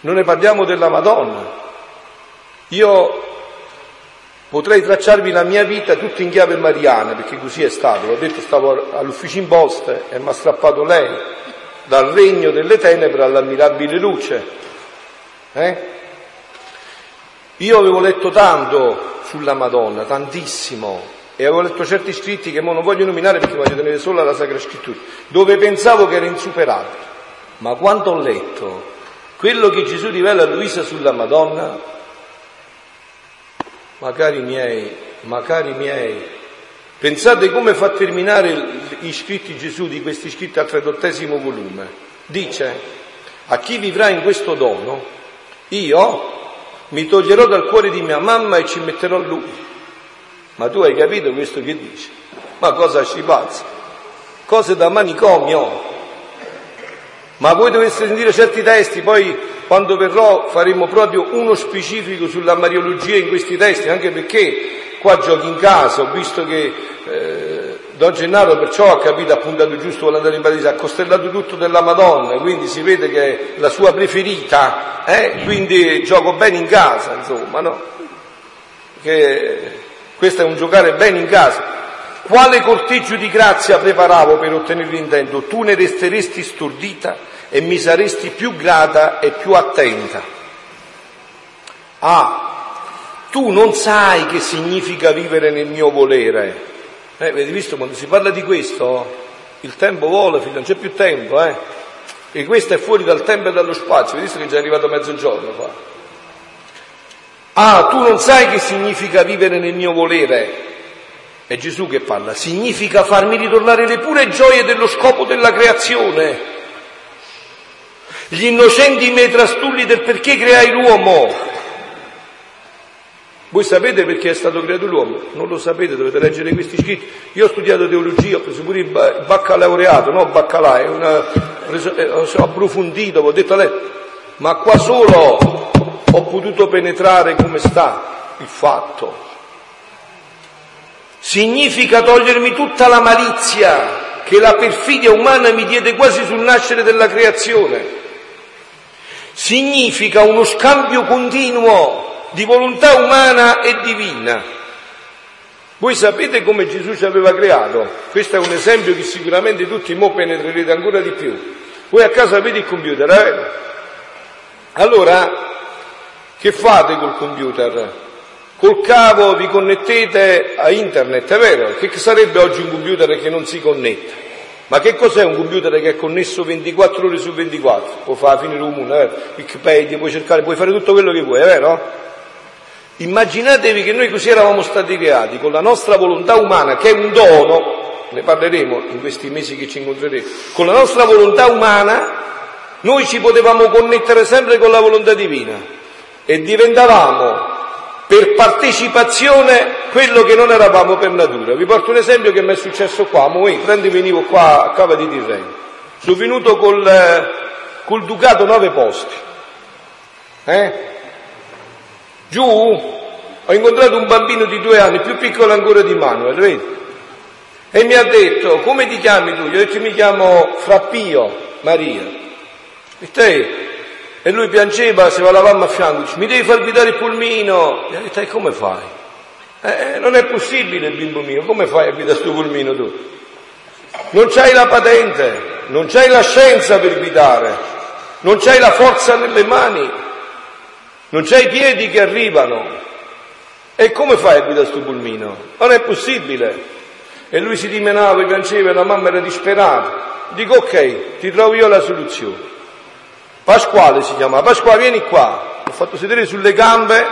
Speaker 1: Non ne parliamo della Madonna. Io potrei tracciarvi la mia vita tutta in chiave mariana, perché così è stato. Ho detto, stavo all'ufficio in poste e mi ha strappato lei dal regno delle tenebre all'ammirabile luce. Eh? Io avevo letto tanto sulla Madonna, tantissimo, e avevo letto certi scritti che non voglio nominare perché voglio tenere solo la Sacra Scrittura, dove pensavo che era insuperabile. Ma quando ho letto quello che Gesù rivela a Luisa sulla Madonna, ma cari miei, ma cari miei, pensate come fa terminare gli scritti Gesù di questi scritti al tredottesimo volume. Dice, a chi vivrà in questo dono, io mi toglierò dal cuore di mia mamma e ci metterò lui. Ma tu hai capito questo che dice? Ma cosa ci pazza? Cose da manicomio. Ma voi dovete sentire certi testi, poi quando verrò faremo proprio uno specifico sulla Mariologia in questi testi, anche perché qua giochi in casa, ho visto che eh, Don Gennaro perciò ha capito, ha puntato giusto, vuole andare in paradiso, ha costellato tutto della Madonna, quindi si vede che è la sua preferita, eh? quindi gioco bene in casa, insomma, no? Che questo è un giocare bene in casa. Quale corteggio di grazia preparavo per ottenere l'intento? Tu ne resteresti stordita e mi saresti più grata e più attenta. Ah, tu non sai che significa vivere nel mio volere. Eh, avete visto quando si parla di questo? Il tempo vola, figlio, non c'è più tempo, eh? E questo è fuori dal tempo e dallo spazio, visto che è già arrivato mezzogiorno qua. Ah, tu non sai che significa vivere nel mio volere. È Gesù che parla, significa farmi ritornare le pure gioie dello scopo della creazione, gli innocenti miei trastulli del perché creai l'uomo. Voi sapete perché è stato creato l'uomo? Non lo sapete, dovete leggere questi scritti. Io ho studiato teologia, ho preso pure il baccalaureato, no baccalà, eh, ho approfondito, ho detto a lei, ma qua solo ho potuto penetrare come sta il fatto significa togliermi tutta la malizia che la perfidia umana mi diede quasi sul nascere della creazione. Significa uno scambio continuo di volontà umana e divina. Voi sapete come Gesù ci aveva creato? Questo è un esempio che sicuramente tutti mo penetrerete ancora di più. Voi a casa avete il computer, eh? Allora, che fate col computer? Col cavo vi connettete a internet, è vero? Che sarebbe oggi un computer che non si connette? Ma che cos'è un computer che è connesso 24 ore su 24? Può fare fine comune, eh? Wikipedia, puoi cercare, puoi fare tutto quello che vuoi, è vero? Immaginatevi che noi così eravamo stati creati, con la nostra volontà umana, che è un dono, ne parleremo in questi mesi che ci incontreremo, con la nostra volontà umana noi ci potevamo connettere sempre con la volontà divina e diventavamo per partecipazione quello che non eravamo per natura. Vi porto un esempio che mi è successo qua, mo io prendi venivo qua a Cava di Tirreno, sono venuto col, eh, col Ducato nove posti, eh? Giù ho incontrato un bambino di due anni, più piccolo ancora di Manuel, vedi? E mi ha detto, come ti chiami tu? Io ho detto, mi chiamo Frappio Maria. E te, e lui piangeva, se va la mamma a fianco, dice, mi devi far guidare il pulmino. E ha detto, e come fai? Eh, non è possibile, bimbo mio, come fai a guidare questo pulmino tu? Non c'hai la patente, non c'hai la scienza per guidare, non c'hai la forza nelle mani, non c'hai i piedi che arrivano. E come fai a guidare questo pulmino? Non è possibile. E lui si dimenava, piangeva, la mamma era disperata. Dico ok, ti trovo io la soluzione. Pasquale si chiama, Pasquale vieni qua, l'ho fatto sedere sulle gambe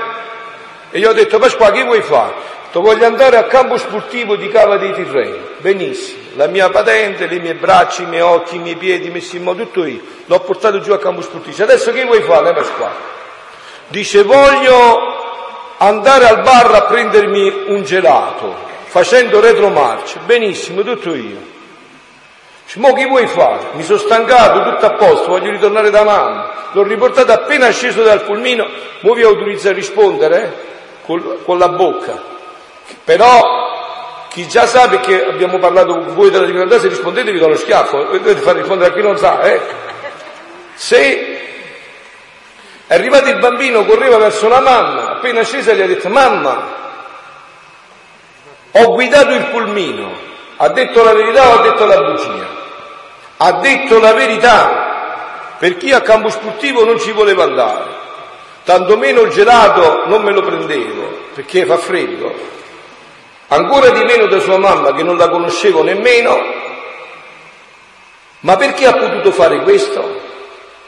Speaker 1: e gli ho detto Pasquale che vuoi fare? Ho voglio andare al campo sportivo di Cava dei Tirreni, benissimo, la mia patente, le mie braccia, i miei occhi, i miei piedi messi in modo tutto io, l'ho portato giù al campo sportivo, adesso che vuoi fare Pasquale? Dice voglio andare al bar a prendermi un gelato, facendo retromarcia, benissimo, tutto io. Mo che vuoi fare? Mi sono stancato, tutto a posto, voglio ritornare da mamma. L'ho riportato appena sceso dal pulmino, mo vi autorizzo a rispondere eh? con, con, la bocca. Però chi già sa perché abbiamo parlato con voi della divinità, se rispondete vi do lo schiaffo, dovete far rispondere a chi non sa. Eh? Se arrivato il bambino, correva verso la mamma, appena scesa gli ha detto mamma, ho guidato il pulmino, ha detto la verità o ha detto la bugia? ha detto la verità, per chi a campo sportivo non ci voleva andare, tantomeno il gelato non me lo prendevo perché fa freddo, ancora di meno da sua mamma che non la conoscevo nemmeno, ma perché ha potuto fare questo?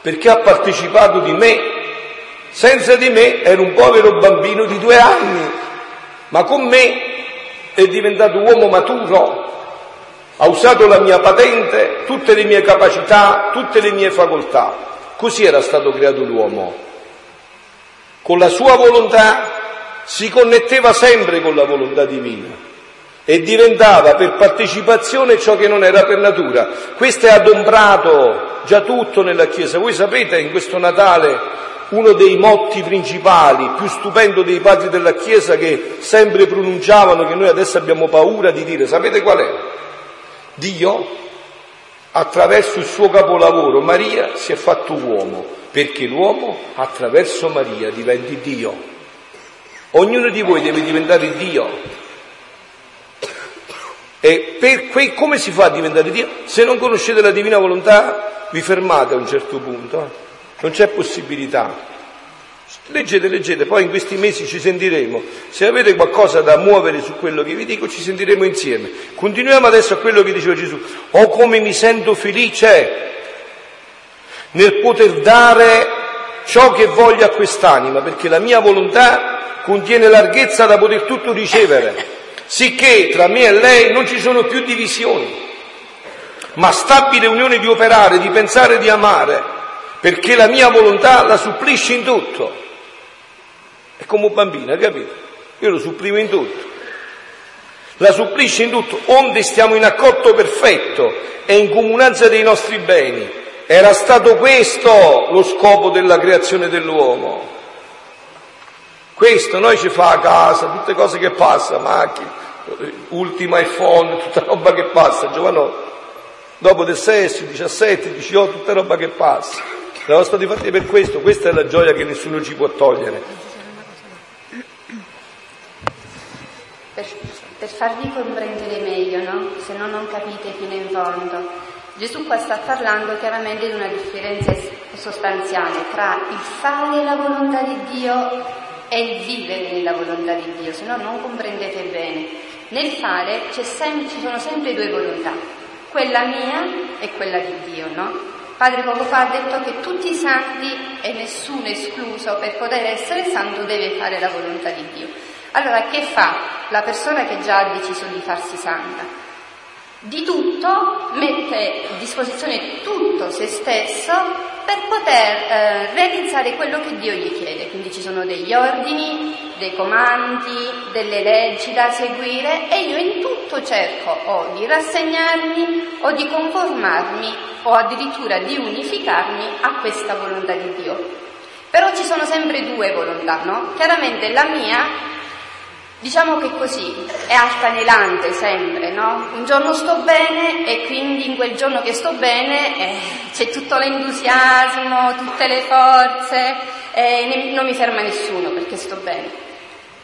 Speaker 1: Perché ha partecipato di me. Senza di me era un povero bambino di due anni ma con me è diventato uomo maturo, ha usato la mia patente, tutte le mie capacità, tutte le mie facoltà. Così era stato creato l'uomo. Con la sua volontà si connetteva sempre con la volontà divina e diventava per partecipazione ciò che non era per natura. Questo è adombrato già tutto nella Chiesa. Voi sapete in questo Natale uno dei motti principali, più stupendo dei padri della Chiesa che sempre pronunciavano, che noi adesso abbiamo paura di dire, sapete qual è? Dio, attraverso il suo capolavoro, Maria, si è fatto uomo, perché l'uomo attraverso Maria diventi Dio. Ognuno di voi deve diventare Dio. E per que- come si fa a diventare Dio? Se non conoscete la divina volontà, vi fermate a un certo punto. Eh? Non c'è possibilità. Leggete, leggete, poi in questi mesi ci sentiremo. Se avete qualcosa da muovere su quello che vi dico, ci sentiremo insieme. Continuiamo adesso a quello che diceva Gesù. Oh come mi sento felice nel poter dare ciò che voglio a quest'anima, perché la mia volontà contiene larghezza da poter tutto ricevere, sicché tra me e lei non ci sono più divisioni, ma stabile unione di operare, di pensare, di amare perché la mia volontà la supplisce in tutto. È come un bambino, capito? Io lo supplimo in tutto. La supplisce in tutto, onde stiamo in accordo perfetto e in comunanza dei nostri beni. Era stato questo lo scopo della creazione dell'uomo. Questo noi ci fa a casa, tutte cose che passano, macchine, ultima iPhone, tutta roba che passa, giovanotto. Dopo del 6, 17, 18, tutta roba che passa. Siamo stati fatti per questo, questa è la gioia che nessuno ci può togliere.
Speaker 2: Per, per farvi comprendere meglio, no? se no non capite fino in fondo, Gesù qua sta parlando chiaramente di una differenza sostanziale tra il fare la volontà di Dio e il vivere nella volontà di Dio, se no non comprendete bene. Nel fare sem- ci sono sempre due volontà, quella mia e quella di Dio, no? Padre poco fa ha detto che tutti i santi e nessuno escluso per poter essere santo deve fare la volontà di Dio. Allora che fa la persona che già ha deciso di farsi santa? Di tutto, mette a disposizione tutto se stesso per poter eh, realizzare quello che Dio gli chiede. Quindi ci sono degli ordini, dei comandi, delle leggi da seguire e io in tutto cerco o di rassegnarmi o di conformarmi o addirittura di unificarmi a questa volontà di Dio. Però ci sono sempre due volontà, no? Chiaramente la mia, diciamo che così, è altanelante sempre, no? Un giorno sto bene e quindi in quel giorno che sto bene eh, c'è tutto l'entusiasmo, tutte le forze, eh, non mi ferma nessuno perché sto bene.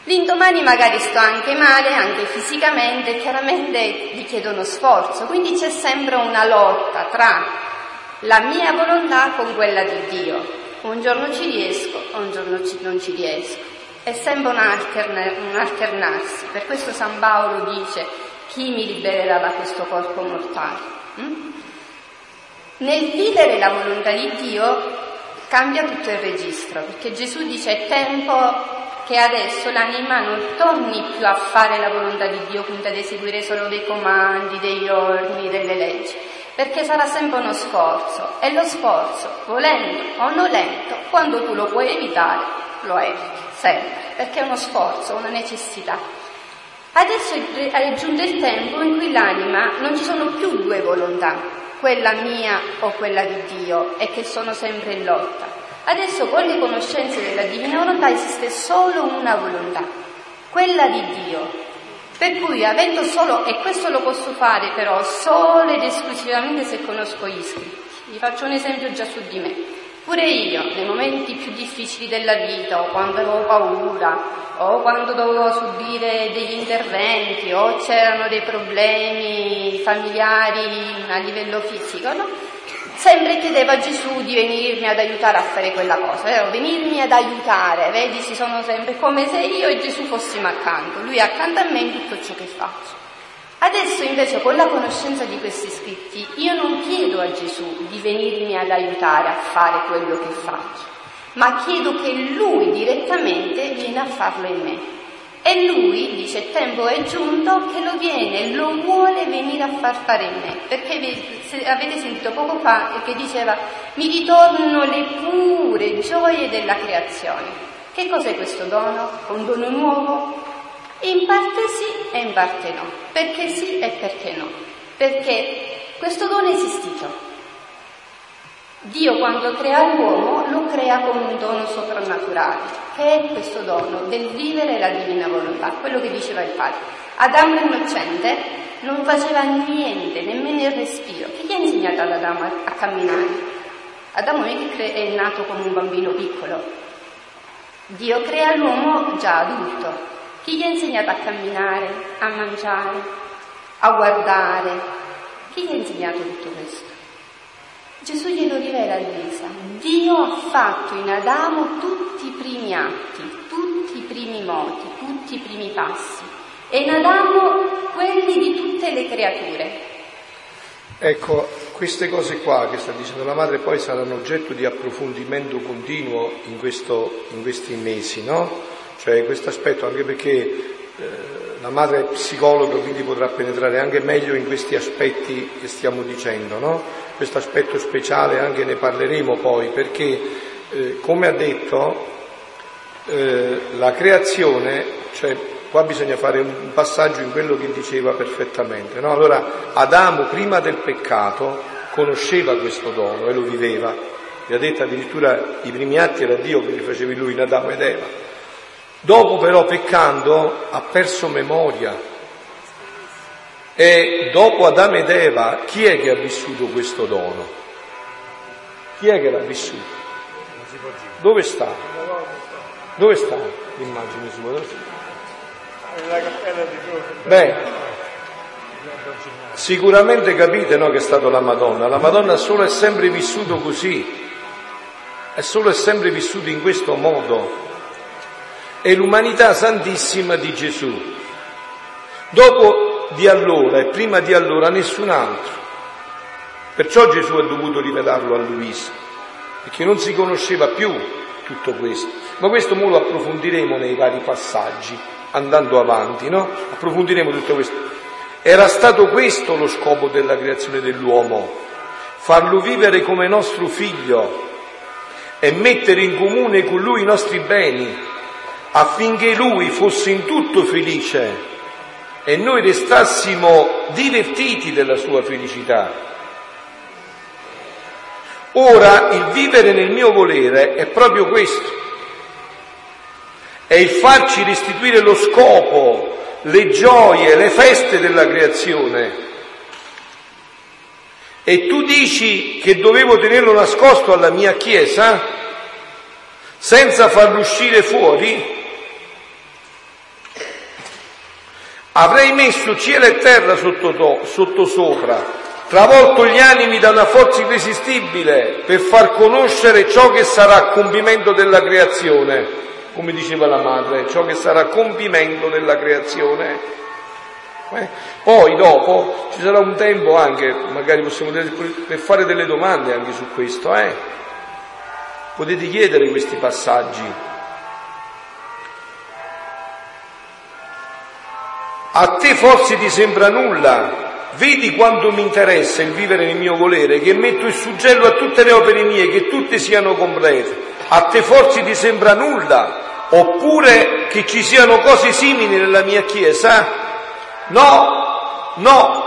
Speaker 2: L'indomani magari sto anche male, anche fisicamente, chiaramente richiedono sforzo, quindi c'è sempre una lotta tra la mia volontà con quella di Dio. Un giorno ci riesco, un giorno ci, non ci riesco. È sempre un, alterna, un alternarsi. Per questo San Paolo dice chi mi libererà da questo corpo mortale. Hm? Nel vivere la volontà di Dio cambia tutto il registro, perché Gesù dice è tempo che adesso l'anima non torni più a fare la volontà di Dio, quindi ad eseguire solo dei comandi, degli ordini, delle leggi, perché sarà sempre uno sforzo e lo sforzo, volendo o nolento, quando tu lo puoi evitare, lo eviti, sempre, perché è uno sforzo, una necessità. Adesso è giunto il tempo in cui l'anima non ci sono più due volontà, quella mia o quella di Dio, e che sono sempre in lotta Adesso con le conoscenze della divina volontà esiste solo una volontà, quella di Dio. Per cui avendo solo, e questo lo posso fare però solo ed esclusivamente se conosco gli scritti. Vi faccio un esempio già su di me. Pure io, nei momenti più difficili della vita, o quando avevo paura, o quando dovevo subire degli interventi, o c'erano dei problemi familiari a livello fisico, no? sempre chiedevo a Gesù di venirmi ad aiutare a fare quella cosa, vero? venirmi ad aiutare, vedi, ci sono sempre come se io e Gesù fossimo accanto, lui è accanto a me in tutto ciò che faccio. Adesso invece con la conoscenza di questi scritti io non chiedo a Gesù di venirmi ad aiutare a fare quello che faccio, ma chiedo che lui direttamente viene a farlo in me. E lui dice, tempo è giunto che lo viene, lo vuole venire a far fare in me. Perché avete sentito poco fa che diceva, mi ritorno le pure gioie della creazione. Che cos'è questo dono? Un dono nuovo? In parte sì e in parte no. Perché sì e perché no? Perché questo dono è esistito. Dio quando crea l'uomo lo crea come un dono soprannaturale, che è questo dono del vivere la divina volontà, quello che diceva il padre. Adamo innocente non faceva niente, nemmeno il respiro. Chi gli ha insegnato ad Adamo a, camminare? Adamo che è nato come un bambino piccolo. Dio crea l'uomo già adulto. Chi gli ha insegnato a camminare, a mangiare, a guardare? Chi gli ha insegnato tutto questo? Gesù glielo rivela a Luisa. Dio ha fatto in Adamo tutti i primi atti, tutti i primi moti, tutti i primi passi. E in Adamo quelli di tutte le creature.
Speaker 1: Ecco, queste cose qua che sta dicendo la madre poi saranno oggetto di approfondimento continuo in, questo, in questi mesi, no? Cioè questo aspetto, anche perché eh, la madre è psicologa, quindi potrà penetrare anche meglio in questi aspetti che stiamo dicendo, no? Questo aspetto speciale anche ne parleremo poi, perché eh, come ha detto, eh, la creazione, cioè qua bisogna fare un passaggio in quello che diceva perfettamente, no? Allora Adamo prima del peccato conosceva questo dono e lo viveva, vi ha detto addirittura i primi atti era Dio che li facevi lui in Adamo ed Eva. Dopo però peccando ha perso memoria. E dopo Adamo ed Eva, chi è che ha vissuto questo dono? Chi è che l'ha vissuto? Dove sta? Dove sta l'immagine sua? Nella cappella Beh, sicuramente capite no, che è stata la Madonna. La Madonna solo è sempre vissuto così, è solo è sempre vissuto in questo modo è l'umanità santissima di Gesù. Dopo di allora e prima di allora nessun altro. Perciò Gesù ha dovuto rivelarlo a Luisa, perché non si conosceva più tutto questo. Ma questo mo lo approfondiremo nei vari passaggi, andando avanti, no? Approfondiremo tutto questo. Era stato questo lo scopo della creazione dell'uomo, farlo vivere come nostro figlio e mettere in comune con lui i nostri beni, affinché lui fosse in tutto felice e noi restassimo divertiti della sua felicità. Ora il vivere nel mio volere è proprio questo, è il farci restituire lo scopo, le gioie, le feste della creazione. E tu dici che dovevo tenerlo nascosto alla mia chiesa senza farlo uscire fuori? Avrei messo cielo e terra sotto, to, sotto sopra, travolto gli animi da una forza irresistibile per far conoscere ciò che sarà compimento della creazione, come diceva la madre, ciò che sarà compimento della creazione. Eh? Poi dopo ci sarà un tempo anche, magari possiamo dire, per fare delle domande anche su questo, eh? Potete chiedere questi passaggi. A te forse ti sembra nulla, vedi quanto mi interessa il vivere nel mio volere, che metto il suggello a tutte le opere mie, che tutte siano complete. A te forse ti sembra nulla, oppure che ci siano cose simili nella mia Chiesa? No, no.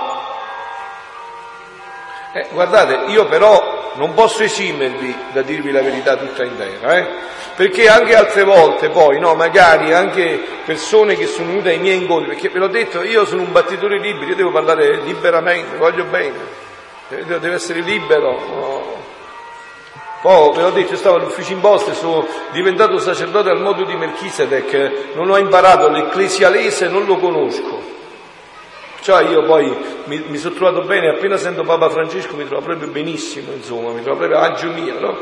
Speaker 1: Eh, guardate, io però non posso esimervi da dirvi la verità tutta intera, eh? perché anche altre volte poi, no, magari anche persone che sono venute ai miei incontri, perché ve l'ho detto, io sono un battitore libero, io devo parlare liberamente, voglio bene, eh, deve essere libero. No. Poi ve l'ho detto, io stavo all'ufficio imposte, sono diventato sacerdote al modo di Melchisedec, non ho imparato l'ecclesialese, non lo conosco. Cioè io poi mi, mi sono trovato bene, appena sento Papa Francesco mi trovo proprio benissimo, insomma, mi trovo proprio agio mio, no?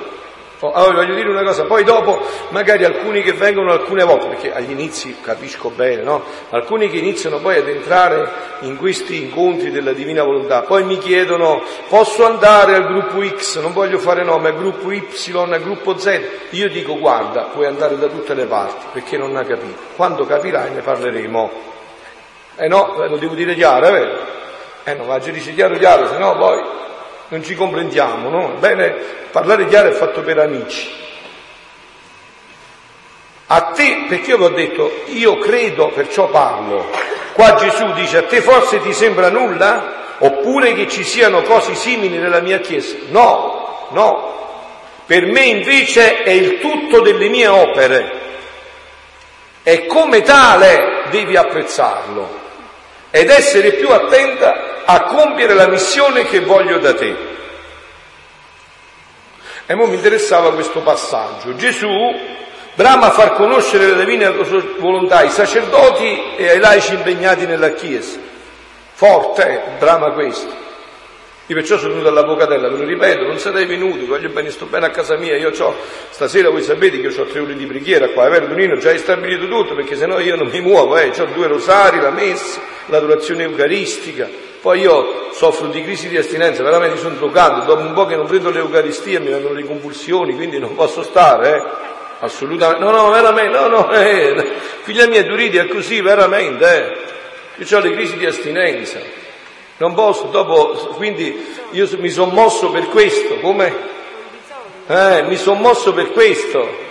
Speaker 1: Oh, allora voglio dire una cosa, poi dopo magari alcuni che vengono alcune volte, perché agli inizi capisco bene, no? Alcuni che iniziano poi ad entrare in questi incontri della divina volontà, poi mi chiedono posso andare al gruppo X, non voglio fare nome, al gruppo Y, al gruppo Z. Io dico guarda, puoi andare da tutte le parti, perché non ha capito. Quando capirai ne parleremo. Eh no, eh, lo devo dire chiaro, è vero? Eh no, ma ci dice chiaro chiaro, se no poi non ci comprendiamo, no? Bene, parlare chiaro è fatto per amici. A te, perché io vi ho detto, io credo, perciò parlo. Qua Gesù dice, a te forse ti sembra nulla? Oppure che ci siano cose simili nella mia Chiesa? No, no. Per me invece è il tutto delle mie opere e come tale devi apprezzarlo ed essere più attenta a compiere la missione che voglio da te. E ora mi interessava questo passaggio. Gesù brama a far conoscere la divina volontà ai sacerdoti e ai laici impegnati nella Chiesa. Forte, brama questo. Io perciò sono venuto all'avvocatella, ve lo ripeto, non sarei venuto, voglio bene, sto bene a casa mia, io ho, stasera voi sapete che io ho tre ore di preghiera qua, è vero Donino, già hai stabilito tutto, perché sennò io non mi muovo, eh, ho due rosari, la messa, l'adorazione eucaristica, poi io soffro di crisi di astinenza, veramente sono drogato, dopo un po' che non prendo l'Eucaristia mi vengono le convulsioni, quindi non posso stare, eh. Assolutamente, no, no, veramente, no, no, eh. figlia mia, Duriti è così, veramente, eh. Io ho le crisi di astinenza, non posso, dopo, quindi io mi sono mosso per questo, come? Eh, mi sono mosso per questo.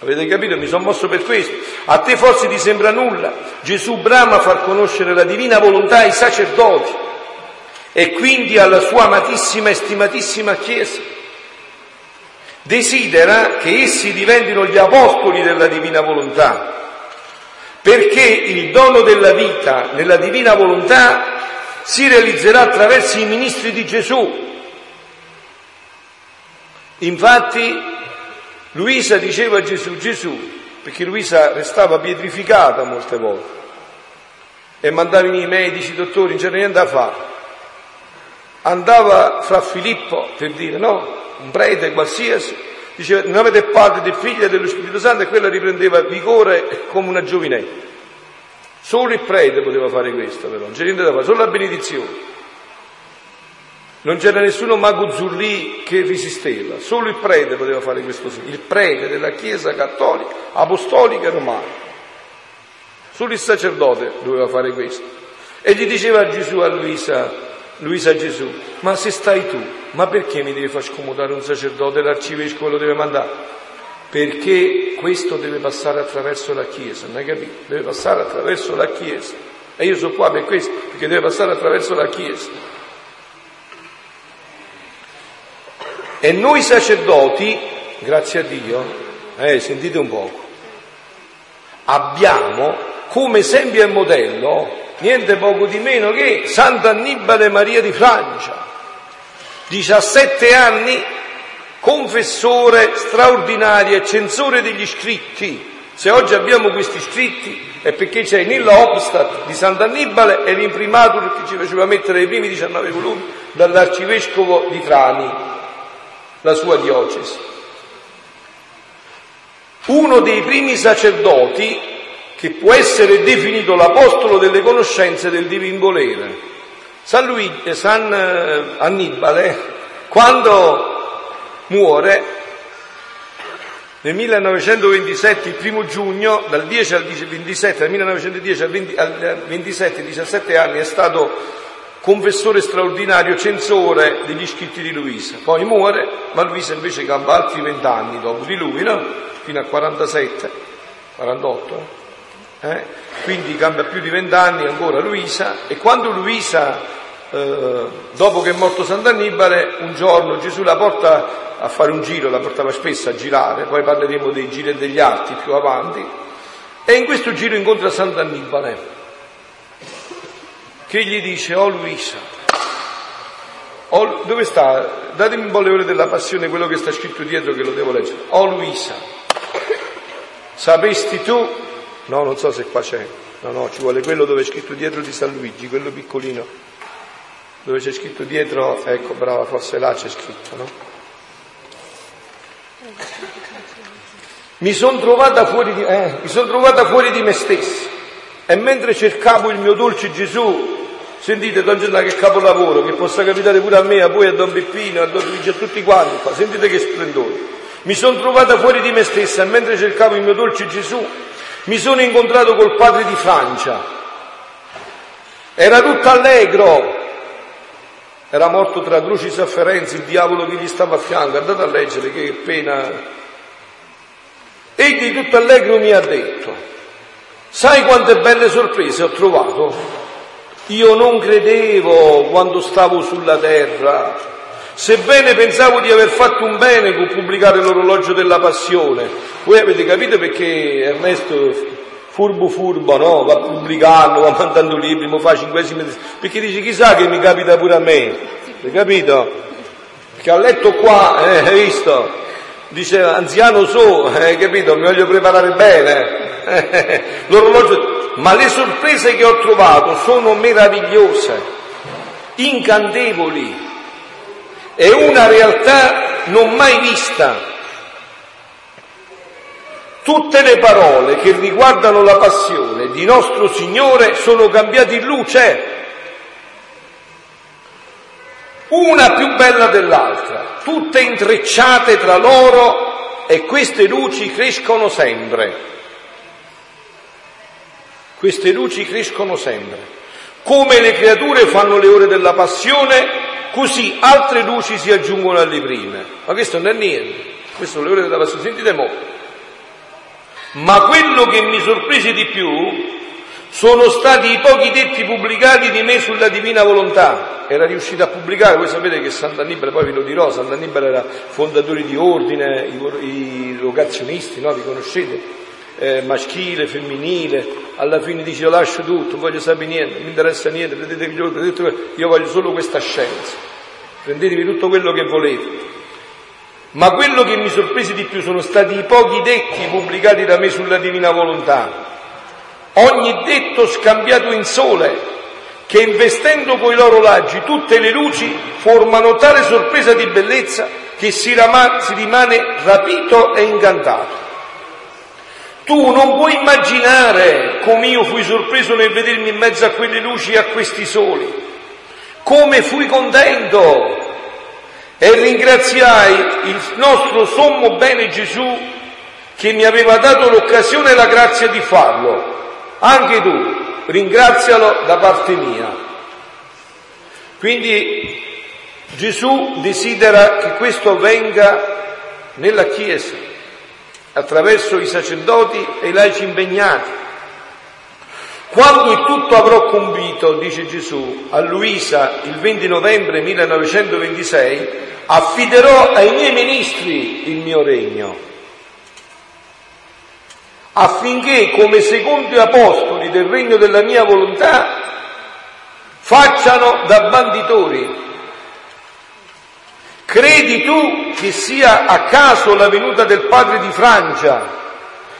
Speaker 1: Avete capito? Mi sono mosso per questo. A te forse ti sembra nulla. Gesù brama a far conoscere la divina volontà ai sacerdoti e quindi alla sua amatissima e stimatissima Chiesa. Desidera che essi diventino gli apostoli della divina volontà, perché il dono della vita nella divina volontà si realizzerà attraverso i ministri di Gesù. Infatti Luisa diceva a Gesù, Gesù, perché Luisa restava pietrificata molte volte e mandava i medici, i dottori, non c'era niente da fare. Andava fra Filippo per dire no, un prete qualsiasi, diceva in nome del Padre, del Figlio e dello Spirito Santo e quella riprendeva vigore come una giovinetta. Solo il prete poteva fare questo però, non c'era niente da fare, solo la benedizione. Non c'era nessuno mago Zurlì che resisteva, solo il prete poteva fare questo il prete della Chiesa cattolica, apostolica romana. Solo il sacerdote doveva fare questo. E gli diceva Gesù a Luisa, Luisa Gesù, ma se stai tu, ma perché mi devi far scomodare un sacerdote, l'arcivescovo lo deve mandare? Perché questo deve passare attraverso la Chiesa, non hai capito? Deve passare attraverso la Chiesa. E io sono qua per questo, perché deve passare attraverso la Chiesa. E noi sacerdoti, grazie a Dio, eh, sentite un poco, abbiamo come esempio e modello niente poco di meno che Sant'Annibale Maria di Francia, 17 anni, confessore straordinario e censore degli scritti. Se oggi abbiamo questi scritti è perché c'è Nilla Obstat di Sant'Annibale e l'imprimatur che ci faceva mettere i primi 19 volumi dall'arcivescovo di Trani, la sua diocesi. Uno dei primi sacerdoti che può essere definito l'apostolo delle conoscenze del divin volere. San, Luigi, eh, San eh, Annibale, quando muore nel 1927, il primo giugno, dal 10 al 27, dal 1910 al, 20, al 27, 17 anni, è stato confessore straordinario, censore degli scritti di Luisa. Poi muore, ma Luisa invece campa altri vent'anni dopo di lui, no? Fino a 47, 48. Eh? Quindi cambia più di vent'anni ancora Luisa e quando Luisa, eh, dopo che è morto Sant'Annibale, un giorno Gesù la porta a fare un giro, la portava spesso a girare, poi parleremo dei giri e degli arti più avanti, e in questo giro incontra Sant'Annibale che gli dice, oh Luisa, oh, dove sta? Datemi un po' le ore della passione, quello che sta scritto dietro che lo devo leggere. Oh Luisa, sapesti tu? No, non so se qua c'è. No, no, ci vuole quello dove è scritto dietro di San Luigi, quello piccolino. Dove c'è scritto dietro, ecco, brava, forse là c'è scritto, no? Mi sono trovata, eh, son trovata fuori di me stessa e mentre cercavo il mio dolce Gesù, sentite Don Gennaro che capolavoro, che possa capitare pure a me, a voi, a Don Peppino, a Don Luigi, a tutti quanti qua, sentite che splendore. Mi sono trovata fuori di me stessa e mentre cercavo il mio dolce Gesù, mi sono incontrato col padre di Francia. Era tutto allegro, era morto tra croci e sofferenze, il diavolo che gli stava a fianco, andate a leggere che pena. Egli tutto allegro mi ha detto, sai quante belle sorprese ho trovato? Io non credevo quando stavo sulla terra, Sebbene pensavo di aver fatto un bene con pubblicare l'orologio della passione, voi avete capito perché Ernesto furbo furbo, no? Va pubblicando, va mandando libri, mi fa cinquesimi, perché dice chissà che mi capita pure a me, hai capito? Che ha letto qua, eh, hai visto? Dice anziano so, hai eh, capito? Mi voglio preparare bene. [laughs] L'orologio, ma le sorprese che ho trovato sono meravigliose, incantevoli è una realtà non mai vista. Tutte le parole che riguardano la passione di nostro Signore sono cambiate in luce, una più bella dell'altra, tutte intrecciate tra loro e queste luci crescono sempre. Queste luci crescono sempre. Come le creature fanno le ore della passione, così altre luci si aggiungono alle prime. Ma questo non è niente, questo sono le ore della passione, sentite mo. Ma quello che mi sorprese di più sono stati i pochi detti pubblicati di me sulla divina volontà. Era riuscito a pubblicare, voi sapete che Sant'Annibale, poi ve lo dirò, Sant'Annibale era fondatore di ordine, i, i vocazionisti, no? Vi conoscete? Eh, maschile, femminile, alla fine dice io lascio tutto, voglio sapere niente, non mi interessa niente, prendete io voglio solo questa scienza prendetevi tutto quello che volete. Ma quello che mi sorprese di più sono stati i pochi detti pubblicati da me sulla divina volontà. Ogni detto scambiato in sole, che investendo coi loro laggi tutte le luci formano tale sorpresa di bellezza che si, rama- si rimane rapito e incantato. Tu non puoi immaginare come io fui sorpreso nel vedermi in mezzo a quelle luci e a questi soli come fui contento e ringraziai il nostro sommo bene Gesù che mi aveva dato l'occasione e la grazia di farlo. Anche tu ringrazialo da parte mia. Quindi Gesù desidera che questo avvenga nella Chiesa, attraverso i sacerdoti e i laici impegnati quando il tutto avrò convito, dice Gesù, a Luisa il 20 novembre 1926, affiderò ai miei ministri il mio regno, affinché come secondi apostoli del regno della mia volontà facciano da banditori. Credi tu che sia a caso la venuta del padre di Francia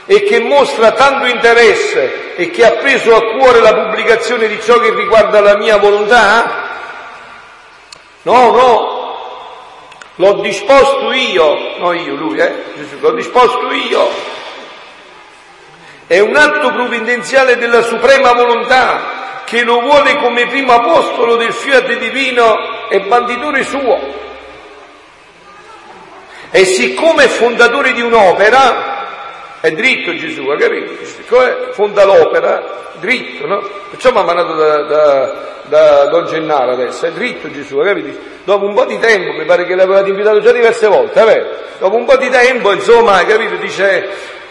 Speaker 1: e che mostra tanto interesse e che ha preso a cuore la pubblicazione di ciò che riguarda la mia volontà? No, no, l'ho disposto io, no io, lui, eh, Gesù, l'ho disposto io. È un atto provvidenziale della suprema volontà che lo vuole come primo apostolo del fiat divino e banditore suo. E siccome è fondatore di un'opera, è dritto Gesù, ha capito? Siccome fonda l'opera, dritto, no? Perciò mi ha mandato da, da, da, Don Gennaro adesso, è dritto Gesù, ha capito? Dopo un po' di tempo, mi pare che l'avevate invitato già diverse volte, vabbè, dopo un po' di tempo, insomma, hai capito? Dice,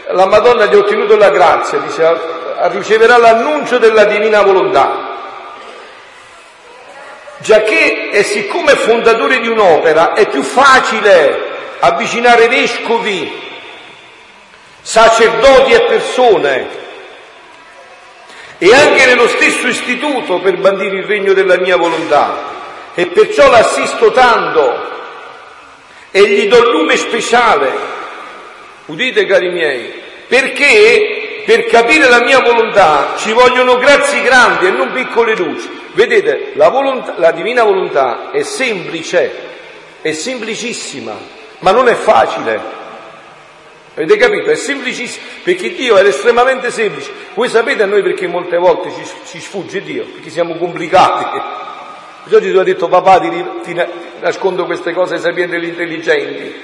Speaker 1: la Madonna gli ha ottenuto la grazia, dice, riceverà l'annuncio della divina volontà. Giacché, e siccome è fondatore di un'opera, è più facile avvicinare vescovi sacerdoti e persone, e anche nello stesso istituto per bandire il regno della mia volontà. E perciò l'assisto tanto e gli do lume speciale. Udite cari miei, perché per capire la mia volontà ci vogliono grazie grandi e non piccole luci. Vedete, la, volontà, la divina volontà è semplice, è semplicissima, ma non è facile. Avete capito? È semplicissimo, perché Dio è estremamente semplice. Voi sapete a noi perché molte volte ci, ci sfugge Dio? Perché siamo complicati. Perciò Gesù ha detto papà ti, ti nascondo queste cose ai sapienti e agli intelligenti.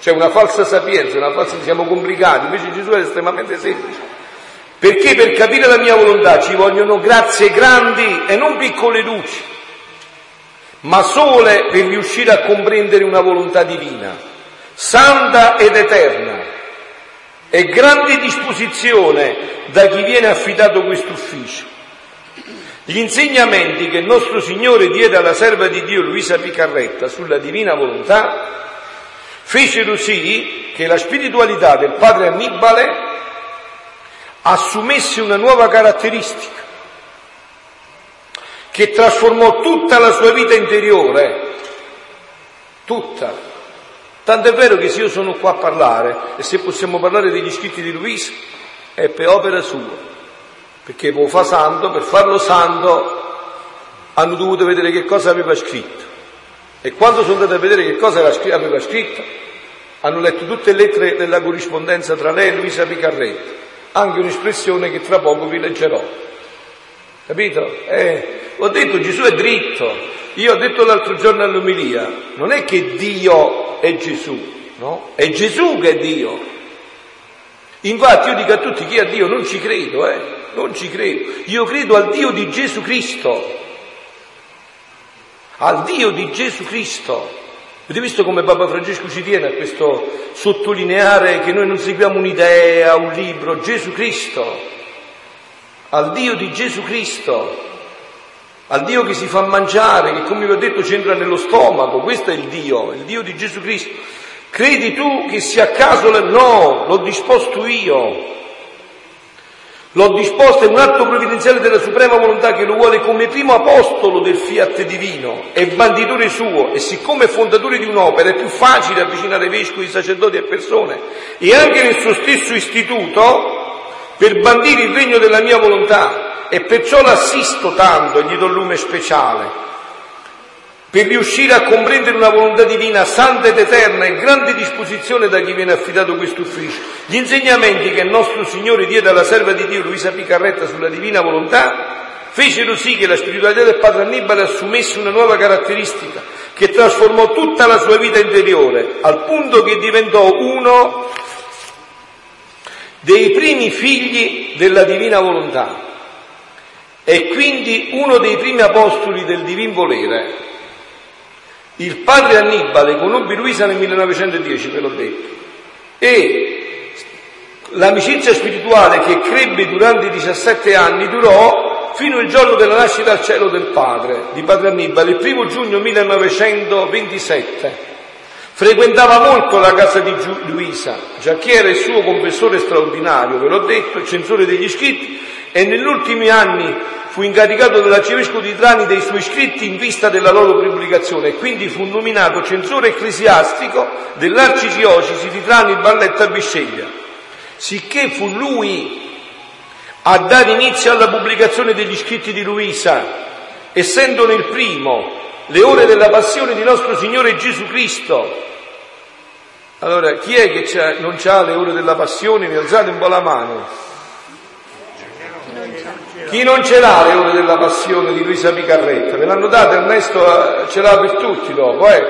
Speaker 1: C'è una falsa sapienza, una falsa, siamo complicati, invece Gesù è estremamente semplice. Perché per capire la mia volontà ci vogliono grazie grandi e non piccole luci, ma sole per riuscire a comprendere una volontà divina, santa ed eterna, e grande disposizione da chi viene affidato questo ufficio. Gli insegnamenti che il nostro Signore diede alla serva di Dio Luisa Picarretta sulla divina volontà fecero sì che la spiritualità del padre Annibale assumesse una nuova caratteristica che trasformò tutta la sua vita interiore, tutta, Tanto è vero che se io sono qua a parlare, e se possiamo parlare degli scritti di Luisa, è per opera sua, perché può fa santo, per farlo santo hanno dovuto vedere che cosa aveva scritto. E quando sono andati a vedere che cosa aveva scritto, hanno letto tutte le lettere della corrispondenza tra lei e Luisa Picarretti, anche un'espressione che tra poco vi leggerò. Capito? Eh, ho detto Gesù è dritto. Io ho detto l'altro giorno all'umilia, non è che Dio è Gesù, no? È Gesù che è Dio. Infatti io dico a tutti chi è Dio non ci credo, eh? Non ci credo. Io credo al Dio di Gesù Cristo. Al Dio di Gesù Cristo. Avete visto come Papa Francesco ci tiene a questo sottolineare che noi non seguiamo un'idea, un libro, Gesù Cristo, al Dio di Gesù Cristo al Dio che si fa mangiare, che come vi ho detto c'entra nello stomaco, questo è il Dio, il Dio di Gesù Cristo. Credi tu che sia a caso? No, l'ho disposto io. L'ho disposto, è un atto provvidenziale della suprema volontà che lo vuole come primo apostolo del fiat divino e banditore suo e siccome è fondatore di un'opera è più facile avvicinare vescovi, sacerdoti e persone e anche nel suo stesso istituto per bandire il regno della mia volontà e perciò l'assisto tanto e gli do lume speciale, per riuscire a comprendere una volontà divina santa ed eterna e grande disposizione da chi viene affidato questo ufficio. Gli insegnamenti che il nostro Signore diede alla serva di Dio Luisa Picarretta sulla divina volontà fecero sì che la spiritualità del padre Annibale assumesse una nuova caratteristica che trasformò tutta la sua vita interiore, al punto che diventò uno dei primi figli della divina volontà e quindi uno dei primi apostoli del divin volere. Il padre Annibale conobbe Luisa nel 1910, ve l'ho detto, e l'amicizia spirituale che crebbe durante i 17 anni durò fino al giorno della nascita al cielo del padre, di padre Annibale, il primo giugno 1927. Frequentava molto la casa di Luisa, già che era il suo confessore straordinario, ve l'ho detto, censore degli scritti, e negli ultimi anni fu incaricato dall'arcivescovo di Trani dei suoi scritti in vista della loro pubblicazione e quindi fu nominato censore ecclesiastico dell'arcidiocesi di Trani, Valletta e Bisceglia. Sicché fu lui a dare inizio alla pubblicazione degli scritti di Luisa, essendone il primo, le ore della passione di nostro Signore Gesù Cristo. Allora, chi è che non ha le ore della passione? Mi alzate un po' la mano. Chi non ce l'ha le ore della passione di Luisa Picarretta? Me l'hanno data, Ernesto ce l'ha per tutti dopo, eh?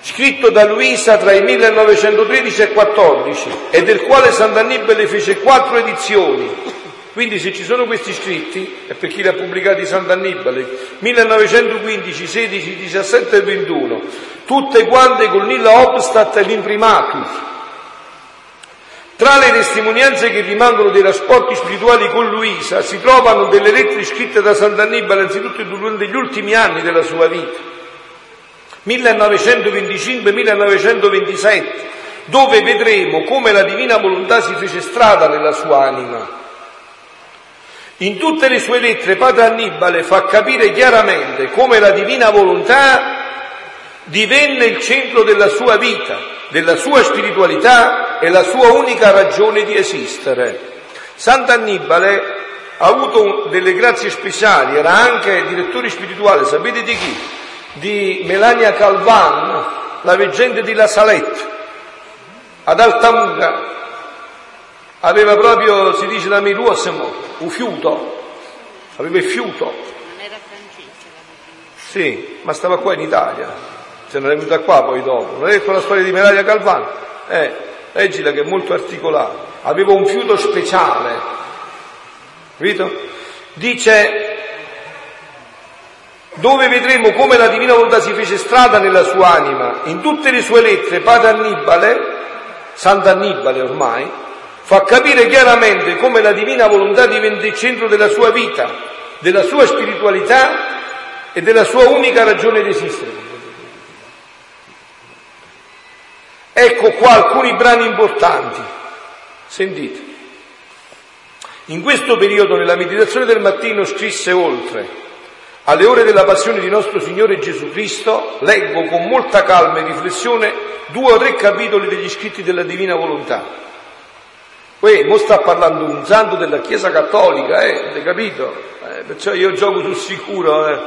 Speaker 1: Scritto da Luisa tra il 1913 e il 14 e del quale Sant'Annibale fece quattro edizioni. Quindi se ci sono questi scritti è per chi li ha pubblicati Sant'Annibale, 1915, 16, 17 e 21, tutte quante con Nilla Obstat e l'imprimatus tra le testimonianze che rimangono dei rapporti spirituali con Luisa si trovano delle lettere scritte da Sant'Annibale anzitutto durante gli ultimi anni della sua vita, 1925-1927, dove vedremo come la divina volontà si fece strada nella sua anima. In tutte le sue lettere Padre Annibale fa capire chiaramente come la divina volontà divenne il centro della sua vita della sua spiritualità e la sua unica ragione di esistere. Sant'Annibale ha avuto delle grazie speciali, era anche direttore spirituale, sapete di chi? Di Melania Calvan, la veggente di La Salette. ad Altamura, aveva proprio, si dice da Miruosimo, un fiuto, aveva il fiuto. Non era francese? Sì, ma stava qua in Italia, se non è venuta qua poi dopo. Non hai detto la storia di Meraria Calvano? Eh, leggila che è molto articolata. Aveva un fiuto speciale, capito? Dice dove vedremo come la divina volontà si fece strada nella sua anima. In tutte le sue lettere, Padre Annibale, Sant'Annibale ormai, fa capire chiaramente come la divina volontà diventa il centro della sua vita, della sua spiritualità e della sua unica ragione di esistere. Ecco qua alcuni brani importanti. Sentite. In questo periodo, nella meditazione del mattino, scrisse oltre alle ore della passione di nostro Signore Gesù Cristo, leggo con molta calma e riflessione due o tre capitoli degli scritti della Divina Volontà. Poi, mo sta parlando un santo della Chiesa Cattolica, eh, avete capito? Eh, perciò io gioco sul sicuro, eh.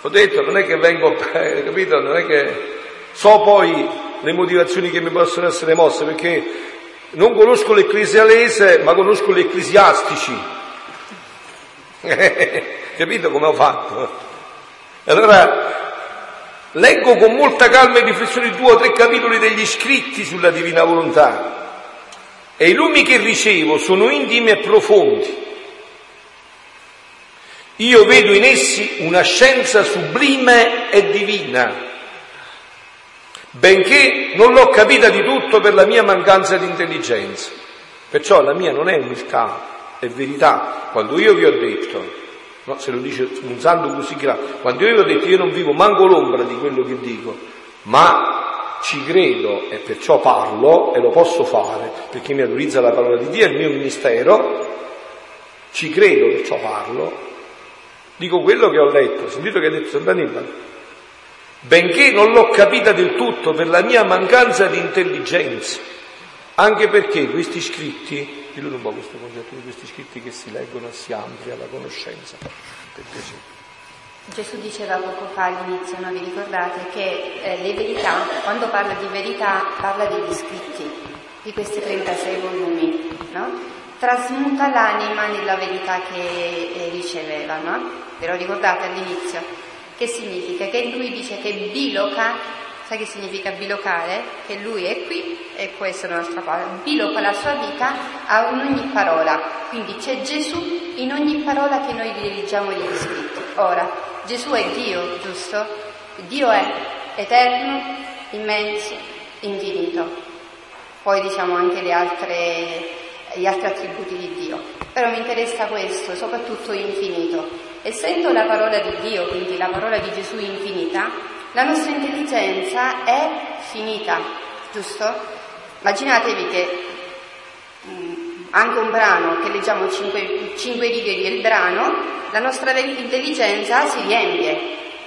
Speaker 1: Ho detto, non è che vengo, eh, [laughs] capito? Non è che so poi le motivazioni che mi possono essere mosse, perché non conosco l'ecclesialese, ma conosco gli ecclesiastici. [laughs] Capito come ho fatto? Allora, leggo con molta calma e riflessione due o tre capitoli degli scritti sulla divina volontà. E i lumi che ricevo sono intimi e profondi. Io vedo in essi una scienza sublime e divina, benché non l'ho capita di tutto per la mia mancanza di intelligenza. Perciò la mia non è umiltà, è verità. Quando io vi ho detto No, se lo dice un santo così grande. Quando io vi ho detto io non vivo manco l'ombra di quello che dico, ma ci credo e perciò parlo e lo posso fare perché mi autorizza la parola di Dio, è il mio ministero, ci credo perciò parlo, dico quello che ho letto, sentito che ha detto Sant'Annibale. Benché non l'ho capita del tutto per la mia mancanza di intelligenza, anche perché questi scritti Dillo un po' questo concetto di questi scritti che si leggono e si amplia la conoscenza, per piacere.
Speaker 2: Gesù diceva poco fa all'inizio, no? vi ricordate, che eh, le verità, quando parla di verità, parla degli scritti, di questi 36 volumi, no? Trasmuta l'anima nella verità che eh, riceveva, no? Ve lo ricordate all'inizio? Che significa? Che lui dice che biloca Sai che significa bilocare? Che lui è qui e può essere un'altra parola. Biloca la sua vita a ogni parola. Quindi c'è Gesù in ogni parola che noi dirigiamo gli scritti. Ora, Gesù è Dio, giusto? Dio è eterno, immenso, infinito. Poi diciamo anche altre, gli altri attributi di Dio. Però mi interessa questo, soprattutto infinito. Essendo la parola di Dio, quindi la parola di Gesù infinita, la nostra intelligenza è finita, giusto? Immaginatevi che mm, anche un brano che leggiamo cinque, cinque righe del brano, la nostra intelligenza si riempie,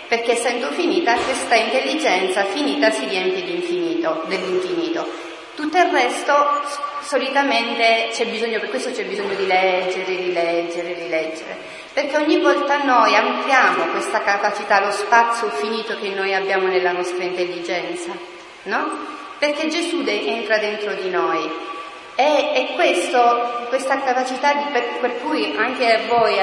Speaker 2: perché essendo finita, questa intelligenza finita si riempie dell'infinito. Tutto il resto solitamente c'è bisogno, per questo c'è bisogno di leggere, rileggere, rileggere perché ogni volta noi ampliamo questa capacità, lo spazio finito che noi abbiamo nella nostra intelligenza, no? Perché Gesù entra dentro di noi e, e questo, questa capacità di, per, per, cui anche voi,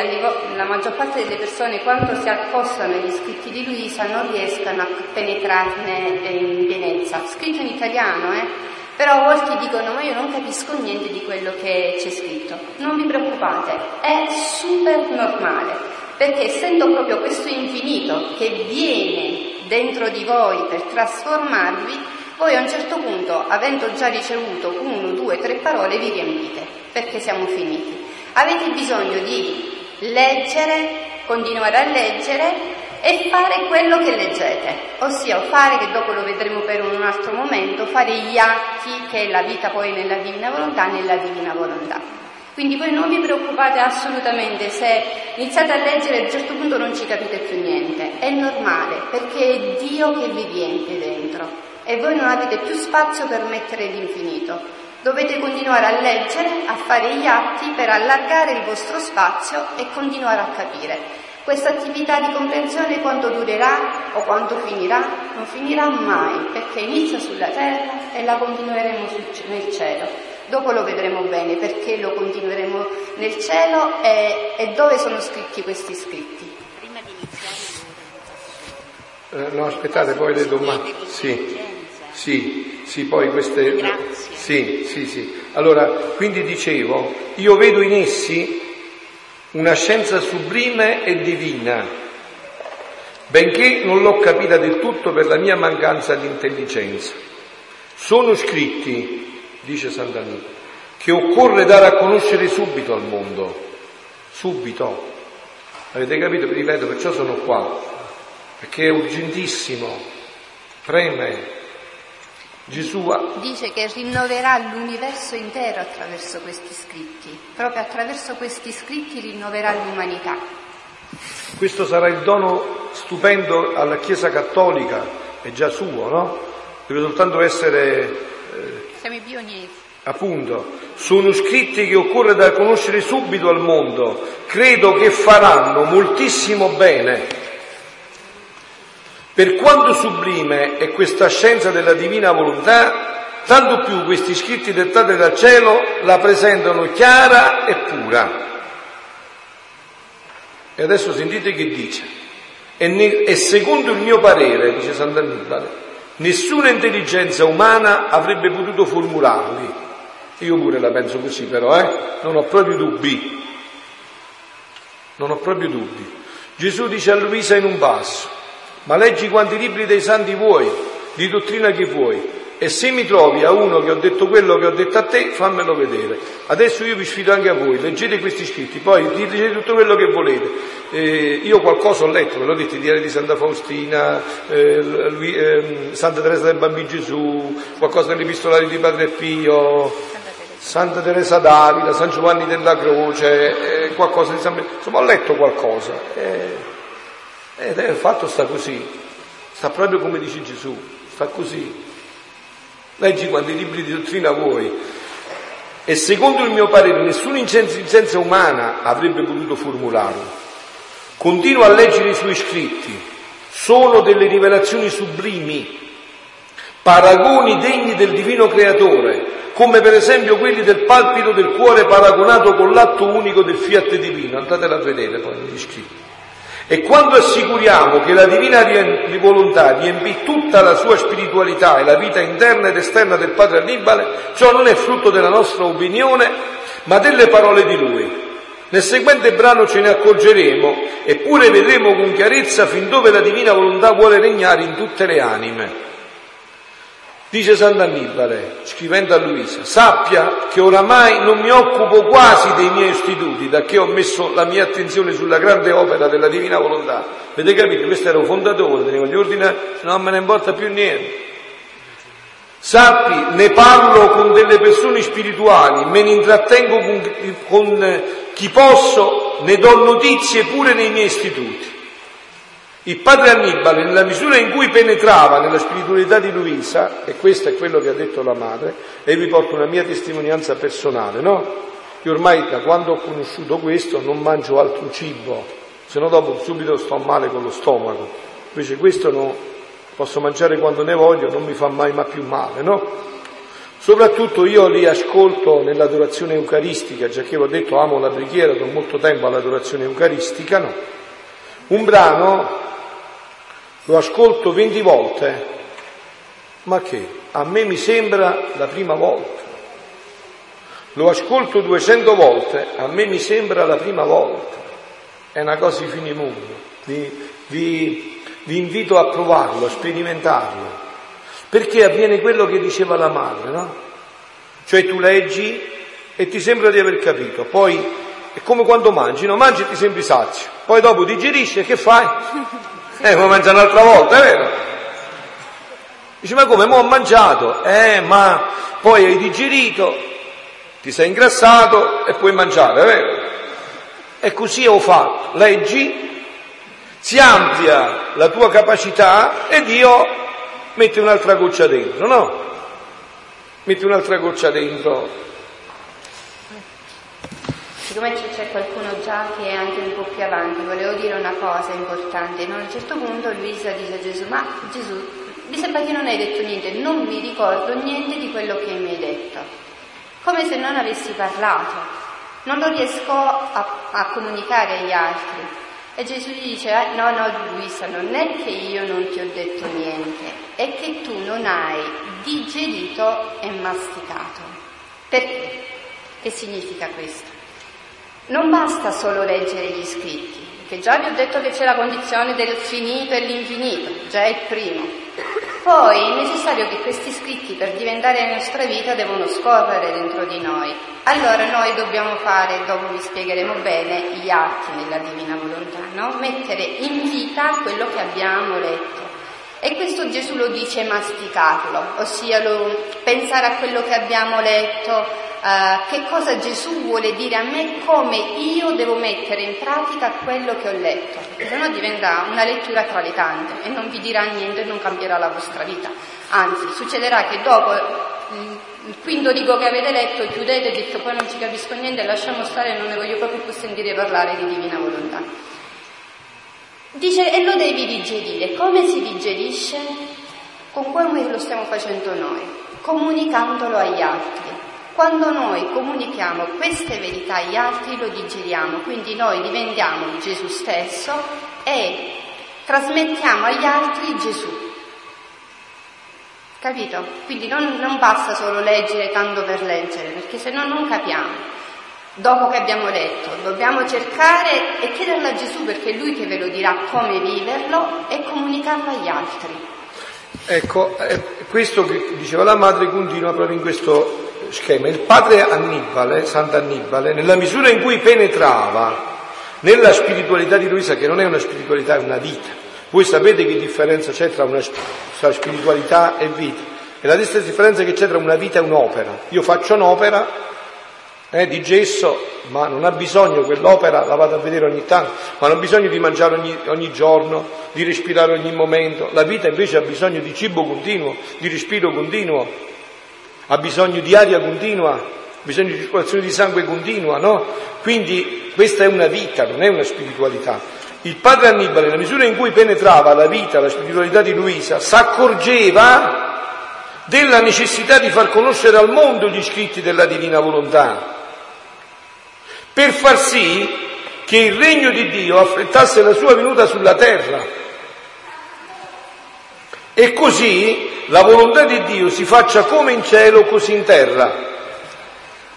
Speaker 2: la maggior parte delle persone, quando si accostano agli scritti di Luisa, non riescono a penetrarne in pienezza. Scritto in italiano, eh? Però a volte dicono ma io non capisco niente di quello che c'è scritto. Non vi preoccupate, è super normale, perché essendo proprio questo infinito che viene dentro di voi per trasformarvi, voi a un certo punto, avendo già ricevuto uno, due, tre parole, vi riempite, perché siamo finiti. Avete bisogno di leggere, continuare a leggere e fare quello che leggete, ossia fare, che dopo lo vedremo per un altro momento, fare gli atti che è la vita poi nella divina volontà, nella divina volontà. Quindi voi non vi preoccupate assolutamente se iniziate a leggere e a un certo punto non ci capite più niente, è normale perché è Dio che vi riempie dentro e voi non avete più spazio per mettere l'infinito. Dovete continuare a leggere, a fare gli atti per allargare il vostro spazio e continuare a capire. Questa attività di comprensione quanto durerà o quanto finirà non finirà mai perché inizia sulla terra e la continueremo nel cielo. Dopo lo vedremo bene perché lo continueremo nel cielo e, e dove sono scritti questi scritti. Prima di
Speaker 1: iniziare eh, no, aspettate, poi le domande. Sì, sì, sì, poi queste...
Speaker 3: Grazie.
Speaker 1: Sì, sì, sì. Allora, quindi dicevo, io vedo in essi una scienza sublime e divina, benché non l'ho capita del tutto per la mia mancanza di intelligenza. Sono scritti, dice Sant'Anita, che occorre dare a conoscere subito al mondo, subito. Avete capito? Vi ripeto, perciò sono qua, perché è urgentissimo, preme, Gesù ha...
Speaker 2: dice che rinnoverà l'universo intero attraverso questi scritti, proprio attraverso questi scritti rinnoverà l'umanità.
Speaker 1: Questo sarà il dono stupendo alla Chiesa Cattolica, è già suo, no? Deve soltanto essere...
Speaker 3: Eh, Siamo i pionieri.
Speaker 1: Appunto, sono scritti che occorre da conoscere subito al mondo, credo che faranno moltissimo bene per quanto sublime è questa scienza della divina volontà, tanto più questi scritti dettati dal cielo la presentano chiara e pura. E adesso sentite che dice. E, ne, e secondo il mio parere, dice Sant'Annibale, nessuna intelligenza umana avrebbe potuto formularli. Io pure la penso così però, eh? Non ho proprio dubbi. Non ho proprio dubbi. Gesù dice a Luisa in un passo, ma leggi quanti libri dei santi vuoi, di dottrina che vuoi, e se mi trovi a uno che ho detto quello che ho detto a te, fammelo vedere. Adesso io vi sfido anche a voi, leggete questi scritti, poi dite tutto quello che volete. Eh, io qualcosa ho letto, ve l'ho detto, diario di Santa Faustina, eh, lui, eh, Santa Teresa del Bambino Gesù, qualcosa degli epistolari di Padre Pio, Santa Teresa d'Avila, San Giovanni della Croce, eh, qualcosa di San Insomma, ho letto qualcosa. Eh, ed è il fatto sta così, sta proprio come dice Gesù, sta così. Leggi quanti libri di dottrina vuoi. E secondo il mio parere nessuna intelligenza umana avrebbe potuto formularlo. Continuo a leggere i suoi scritti, sono delle rivelazioni sublimi, paragoni degni del divino creatore, come per esempio quelli del palpito del cuore paragonato con l'atto unico del fiat divino. Andatela a vedere poi negli scritti. E quando assicuriamo che la divina volontà riempì tutta la sua spiritualità e la vita interna ed esterna del padre Annibale, ciò non è frutto della nostra opinione, ma delle parole di lui. Nel seguente brano ce ne accorgeremo, eppure vedremo con chiarezza fin dove la divina volontà vuole regnare in tutte le anime. Dice Sant'Annibale, scrivendo a Luisa, sappia che oramai non mi occupo quasi dei miei istituti, da che ho messo la mia attenzione sulla grande opera della Divina Volontà. Avete capito? Questo era un fondatore, tenevo gli ordini, non me ne importa più niente. Sappi, ne parlo con delle persone spirituali, me ne intrattengo con, con chi posso, ne do notizie pure nei miei istituti. Il padre Annibale, nella misura in cui penetrava nella spiritualità di Luisa, e questo è quello che ha detto la madre, e vi porto una mia testimonianza personale, no? Io ormai da quando ho conosciuto questo non mangio altro cibo, se no dopo subito sto male con lo stomaco. Invece questo no, posso mangiare quando ne voglio, non mi fa mai ma più male, no? Soprattutto io li ascolto nell'adorazione eucaristica, già che ho detto amo la preghiera, do molto tempo all'adorazione eucaristica, no? Un brano lo ascolto 20 volte, ma che? A me mi sembra la prima volta. Lo ascolto 200 volte, a me mi sembra la prima volta. È una cosa di finimondo. Vi, vi, vi invito a provarlo, a sperimentarlo. Perché avviene quello che diceva la madre, no? Cioè tu leggi e ti sembra di aver capito, poi è come quando mangi, no? Mangi e ti sembri sazio, poi dopo digerisci e che fai? [laughs] Eh, come mangia un'altra volta, è vero? Dice, ma come? Mo ho mangiato. Eh, ma poi hai digerito, ti sei ingrassato e puoi mangiare, è vero? E così ho fatto. Leggi, si amplia la tua capacità e Dio mette un'altra goccia dentro, no? Mette un'altra goccia dentro
Speaker 2: siccome c'è qualcuno già che è anche un po' più avanti, volevo dire una cosa importante. No? A un certo punto Luisa dice a Gesù, ma Gesù, mi sembra che non hai detto niente, non mi ricordo niente di quello che mi hai detto, come se non avessi parlato, non lo riesco a, a comunicare agli altri. E Gesù gli dice, eh, no, no, Luisa, non è che io non ti ho detto niente, è che tu non hai digerito e masticato. Perché? Che significa questo? Non basta solo leggere gli scritti, che già vi ho detto che c'è la condizione del finito e l'infinito, già è il primo. Poi è necessario che questi scritti per diventare la nostra vita devono scorrere dentro di noi. Allora noi dobbiamo fare, dopo vi spiegheremo bene, gli atti nella divina volontà, no? mettere in vita quello che abbiamo letto. E questo Gesù lo dice masticarlo, ossia lo, pensare a quello che abbiamo letto, uh, che cosa Gesù vuole dire a me, come io devo mettere in pratica quello che ho letto, perché sennò diventa una lettura tra le tante e non vi dirà niente e non cambierà la vostra vita. Anzi, succederà che dopo il quinto rigo che avete letto chiudete e dite poi non ci capisco niente, lasciamo stare, non ne voglio proprio più sentire parlare di divina volontà. Dice, e lo devi digerire. Come si digerisce? Con come lo stiamo facendo noi, comunicandolo agli altri. Quando noi comunichiamo queste verità agli altri lo digeriamo, quindi noi diventiamo Gesù stesso e trasmettiamo agli altri Gesù. Capito? Quindi non, non basta solo leggere tanto per leggere, perché se no non capiamo. Dopo che abbiamo letto, dobbiamo cercare e chiederlo a Gesù perché è Lui che ve lo dirà come viverlo e comunicarlo agli altri.
Speaker 1: Ecco, eh, questo che diceva la madre continua proprio in questo schema. Il padre Annibale, Sant'Annibale, nella misura in cui penetrava nella spiritualità di Luisa, che non è una spiritualità, è una vita. Voi sapete che differenza c'è tra, una, tra spiritualità e vita? È la stessa differenza che c'è tra una vita e un'opera. Io faccio un'opera eh, di gesso, ma non ha bisogno, quell'opera la vado a vedere ogni tanto, ma non ha bisogno di mangiare ogni, ogni giorno, di respirare ogni momento. La vita invece ha bisogno di cibo continuo, di respiro continuo, ha bisogno di aria continua, ha bisogno di circolazione di sangue continua, no? Quindi questa è una vita, non è una spiritualità. Il padre Annibale, nella misura in cui penetrava la vita, la spiritualità di Luisa, si accorgeva della necessità di far conoscere al mondo gli scritti della divina volontà, per far sì che il regno di Dio affrettasse la sua venuta sulla terra e così la volontà di Dio si faccia come in cielo, così in terra.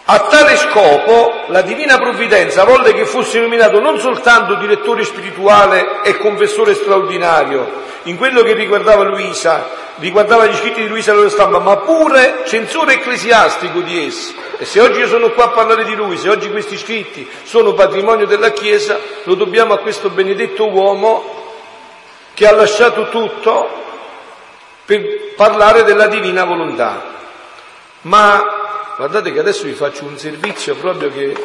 Speaker 1: A tale scopo la divina provvidenza volle che fosse illuminato non soltanto direttore spirituale e confessore straordinario in quello che riguardava Luisa, riguardava gli scritti di Luisa loro stampa, ma pure censore ecclesiastico di essi. E se oggi io sono qua a parlare di lui, se oggi questi scritti sono patrimonio della Chiesa, lo dobbiamo a questo benedetto uomo che ha lasciato tutto per parlare della divina volontà. Ma guardate che adesso vi faccio un servizio proprio che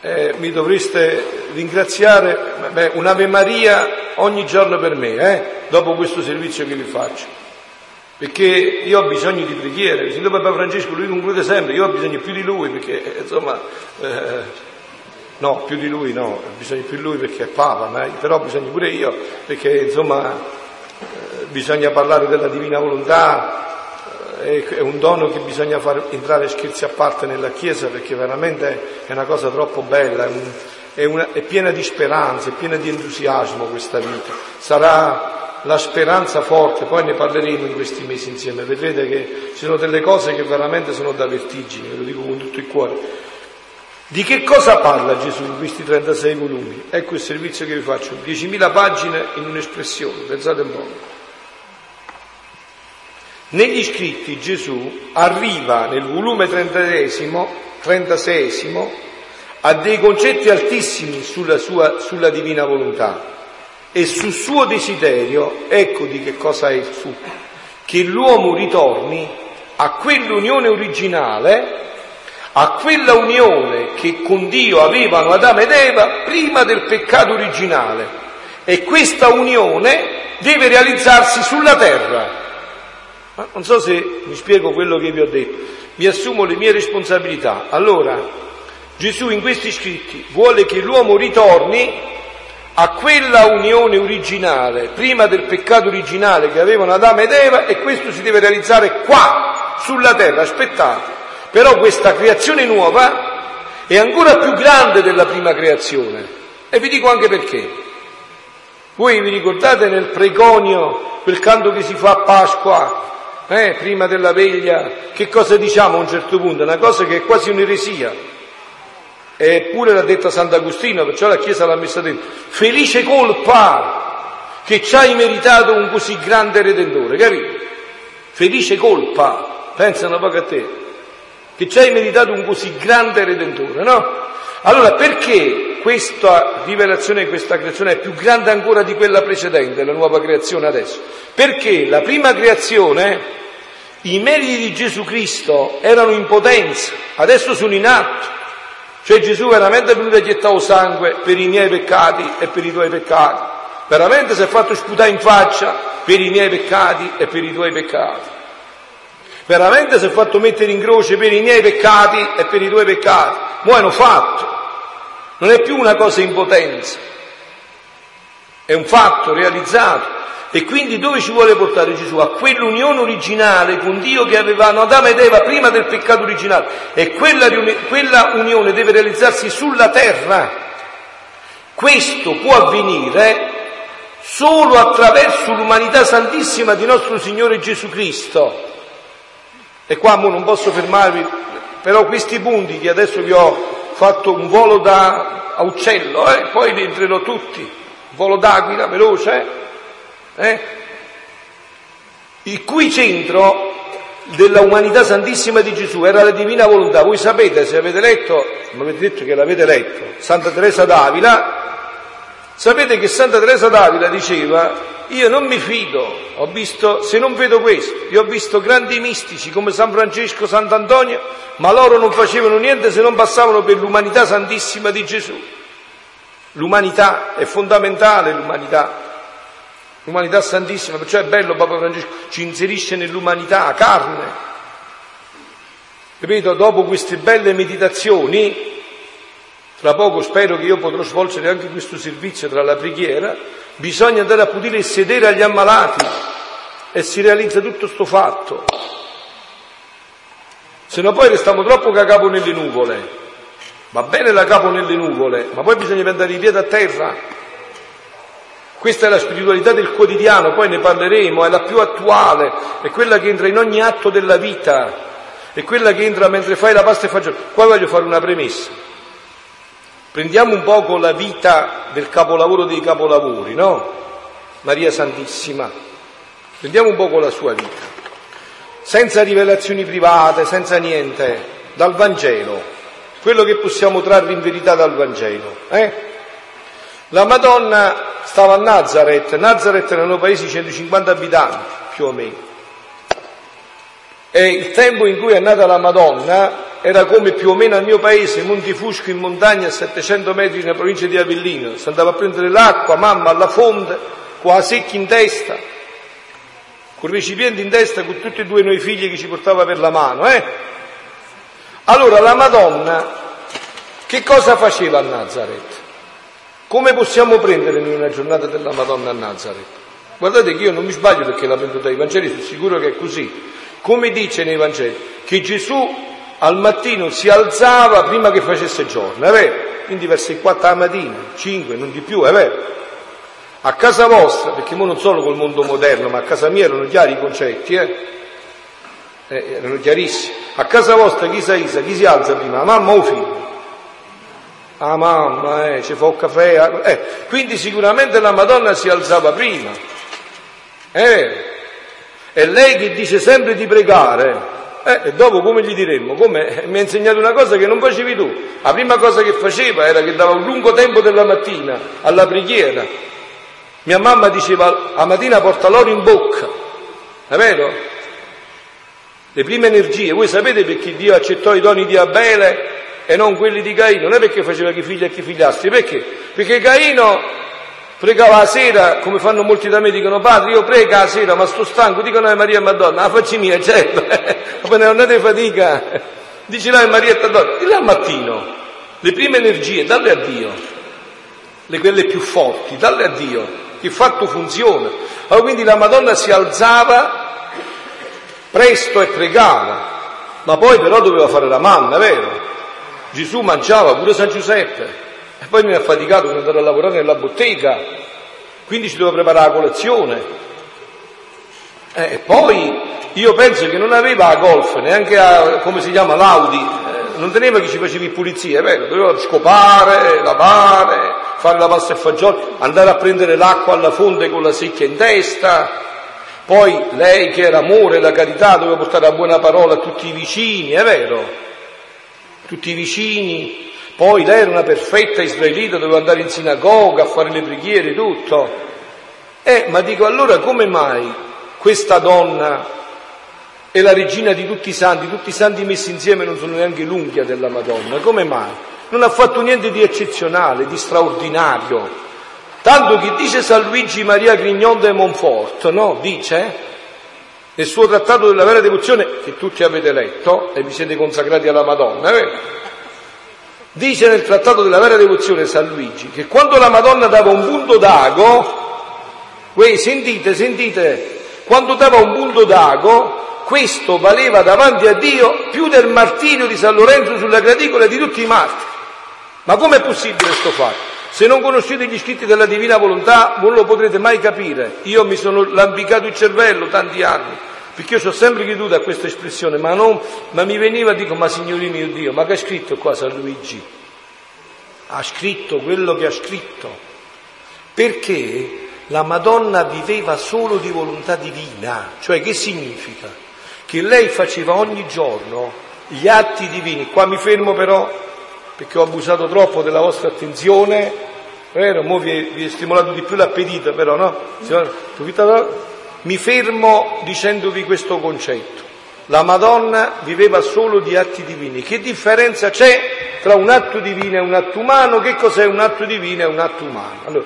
Speaker 1: eh, mi dovreste ringraziare, beh, un'Ave Maria ogni giorno per me, eh, dopo questo servizio che vi faccio. Perché io ho bisogno di preghiere, il Papa Francesco lui conclude sempre, io ho bisogno più di lui perché insomma, eh, no, più di lui no, ho bisogno più di lui perché è Papa, ma, però ho bisogno pure io perché insomma bisogna parlare della divina volontà, eh, è un dono che bisogna far entrare scherzi a parte nella Chiesa perché veramente è una cosa troppo bella, è, un, è, una, è piena di speranza, è piena di entusiasmo questa vita. Sarà la speranza forte, poi ne parleremo in questi mesi insieme, vedrete che ci sono delle cose che veramente sono da vertigini, ve lo dico con tutto il cuore. Di che cosa parla Gesù in questi 36 volumi? Ecco il servizio che vi faccio, 10.000 pagine in un'espressione, pensate un po'. Negli scritti Gesù arriva nel volume 36 a dei concetti altissimi sulla, sua, sulla divina volontà. E sul suo desiderio, ecco di che cosa è il suo, che l'uomo ritorni a quell'unione originale, a quella unione che con Dio avevano Adamo ed Eva prima del peccato originale. E questa unione deve realizzarsi sulla terra, ma non so se mi spiego quello che vi ho detto. Mi assumo le mie responsabilità. Allora, Gesù in questi scritti vuole che l'uomo ritorni a quella unione originale, prima del peccato originale che avevano Adamo ed Eva, e questo si deve realizzare qua, sulla terra, aspettate. Però questa creazione nuova è ancora più grande della prima creazione. E vi dico anche perché. Voi vi ricordate nel pregonio, quel canto che si fa a Pasqua, eh, prima della veglia, che cosa diciamo a un certo punto? Una cosa che è quasi un'eresia. Eppure l'ha detta Sant'Agostino, perciò la Chiesa l'ha messa dentro. Felice colpa che ci hai meritato un così grande Redentore, capito? Felice colpa, pensa un po' a te, che ci hai meritato un così grande Redentore, no? Allora perché questa rivelazione, questa creazione è più grande ancora di quella precedente, la nuova creazione adesso? Perché la prima creazione, i meriti di Gesù Cristo erano in potenza, adesso sono in atto. Cioè Gesù veramente è venuto a gettare sangue per i miei peccati e per i tuoi peccati. Veramente si è fatto sputare in faccia per i miei peccati e per i tuoi peccati. Veramente si è fatto mettere in croce per i miei peccati e per i tuoi peccati. Hanno fatto. Non è più una cosa in potenza. È un fatto realizzato. E quindi dove ci vuole portare Gesù? A quell'unione originale con Dio che avevano Adamo ed Eva prima del peccato originale. E quella, quella unione deve realizzarsi sulla terra. Questo può avvenire solo attraverso l'umanità santissima di nostro Signore Gesù Cristo. E qua non posso fermarvi, però questi punti che adesso vi ho fatto un volo da uccello, eh, poi li entrerò tutti, volo d'aquila veloce, eh? il cui centro della umanità santissima di Gesù era la divina volontà. Voi sapete, se avete letto, mi avete detto che l'avete letto, Santa Teresa d'Avila, sapete che Santa Teresa d'Avila diceva, io non mi fido, ho visto, se non vedo questo, io ho visto grandi mistici come San Francesco, Sant'Antonio, ma loro non facevano niente se non passavano per l'umanità santissima di Gesù. L'umanità è fondamentale, l'umanità l'umanità santissima, perciò è bello Papa Francesco, ci inserisce nell'umanità, carne. Ripeto, dopo queste belle meditazioni, tra poco spero che io potrò svolgere anche questo servizio tra la preghiera, bisogna andare a pulire e sedere agli ammalati e si realizza tutto sto fatto. Se no poi restiamo troppo che capo nelle nuvole. Va bene la capo nelle nuvole, ma poi bisogna andare i piedi a terra questa è la spiritualità del quotidiano, poi ne parleremo, è la più attuale, è quella che entra in ogni atto della vita, è quella che entra mentre fai la pasta e fagioli. Qua voglio fare una premessa. Prendiamo un poco la vita del capolavoro dei capolavori, no? Maria Santissima. Prendiamo un poco la sua vita. Senza rivelazioni private, senza niente, dal Vangelo. Quello che possiamo trarre in verità dal Vangelo. Eh? La Madonna stava a Nazareth, Nazareth erano paesi di 150 abitanti, più o meno. E il tempo in cui è nata la Madonna era come più o meno al mio paese, Montifusco in montagna a 700 metri nella provincia di Avellino. Si andava a prendere l'acqua, mamma alla fonte, con la secchia in testa, con il recipiente in testa, con tutti e due noi figli che ci portava per la mano. Eh? Allora la Madonna che cosa faceva a Nazareth? Come possiamo prendere in una giornata della Madonna a Nazareth? Guardate che io non mi sbaglio perché la prendo dai Vangeli, sono sicuro che è così. Come dice nei Vangeli? Che Gesù al mattino si alzava prima che facesse giorno, è vero? Quindi verso le 4 la mattina, 5, non di più, è vero? A casa vostra, perché ora non solo col mondo moderno, ma a casa mia erano chiari i concetti, eh? eh erano chiarissimi. A casa vostra chi si, chi si alza prima, la mamma o figlio? Ah mamma, eh, ci fa un caffè. Eh. Quindi sicuramente la Madonna si alzava prima. Eh. E lei che dice sempre di pregare. Eh, e dopo come gli diremmo? Come? Mi ha insegnato una cosa che non facevi tu. La prima cosa che faceva era che dava un lungo tempo della mattina alla preghiera. Mia mamma diceva, la mattina porta l'oro in bocca. È vero? Le prime energie. Voi sapete perché Dio accettò i doni di Abele e non quelli di Caino, non è perché faceva chi figli e chi figliastri, perché? Perché Caino pregava la sera, come fanno molti da me, dicono padre io prega la sera ma sto stanco, dicono a Maria e Madonna, la facci mia, certo, [laughs] ma non è fatica, dici là a Maria e Madonna, di là al mattino, le prime energie, dalle a Dio. le quelle più forti, dalle a Dio, che fatto funziona. Allora quindi la Madonna si alzava presto e pregava, ma poi però doveva fare la mamma, vero? Gesù mangiava, pure San Giuseppe, e poi mi ha faticato per andare a lavorare nella bottega, quindi ci doveva preparare la colazione. Eh, e poi io penso che non aveva a golf, neanche a, come si chiama, l'Audi, eh, non teneva chi ci facevi pulizia, vero, doveva scopare, lavare, fare la pasta e fagioli, andare a prendere l'acqua alla fonte con la secchia in testa, poi lei che era amore, la carità, doveva portare la buona parola a tutti i vicini, è vero? Tutti i vicini. Poi lei era una perfetta israelita, doveva andare in sinagoga a fare le preghiere, tutto. Eh, ma dico allora come mai questa donna è la regina di tutti i santi, tutti i santi messi insieme non sono neanche l'unghia della Madonna, come mai? Non ha fatto niente di eccezionale, di straordinario. Tanto che dice San Luigi Maria Grignon de Montfort, no? Dice, nel suo trattato della vera devozione, che tutti avete letto e vi siete consacrati alla Madonna, eh? Dice nel trattato della vera devozione San Luigi che quando la Madonna dava un punto d'ago, voi sentite, sentite, quando dava un punto d'ago, questo valeva davanti a Dio più del martirio di San Lorenzo sulla graticola di tutti i martiri. Ma com'è possibile questo fatto? Se non conoscete gli scritti della divina volontà, non lo potrete mai capire. Io mi sono lambicato il cervello tanti anni, perché io ho sempre creduto a questa espressione, ma, non, ma mi veniva dico, ma signori mio Dio, ma che ha scritto qua San Luigi? Ha scritto quello che ha scritto. Perché la Madonna viveva solo di volontà divina. Cioè che significa? Che lei faceva ogni giorno gli atti divini. Qua mi fermo però perché ho abusato troppo della vostra attenzione, vero? Mo vi è, vi è stimolato di più l'appetito, però no? Mi fermo dicendovi questo concetto. La Madonna viveva solo di atti divini. Che differenza c'è tra un atto divino e un atto umano? Che cos'è un atto divino e un atto umano? Allora,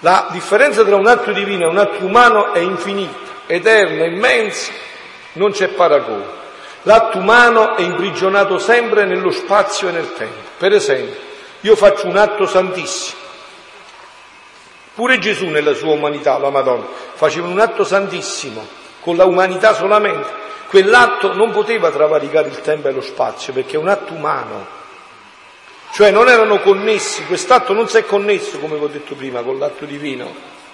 Speaker 1: la differenza tra un atto divino e un atto umano è infinita, eterna, immensa, non c'è paragone. L'atto umano è imprigionato sempre nello spazio e nel tempo. Per esempio, io faccio un atto santissimo. Pure Gesù nella sua umanità, la Madonna, faceva un atto santissimo, con la umanità solamente. Quell'atto non poteva travalicare il tempo e lo spazio, perché è un atto umano. Cioè non erano connessi, quest'atto non si è connesso, come vi ho detto prima, con l'atto divino,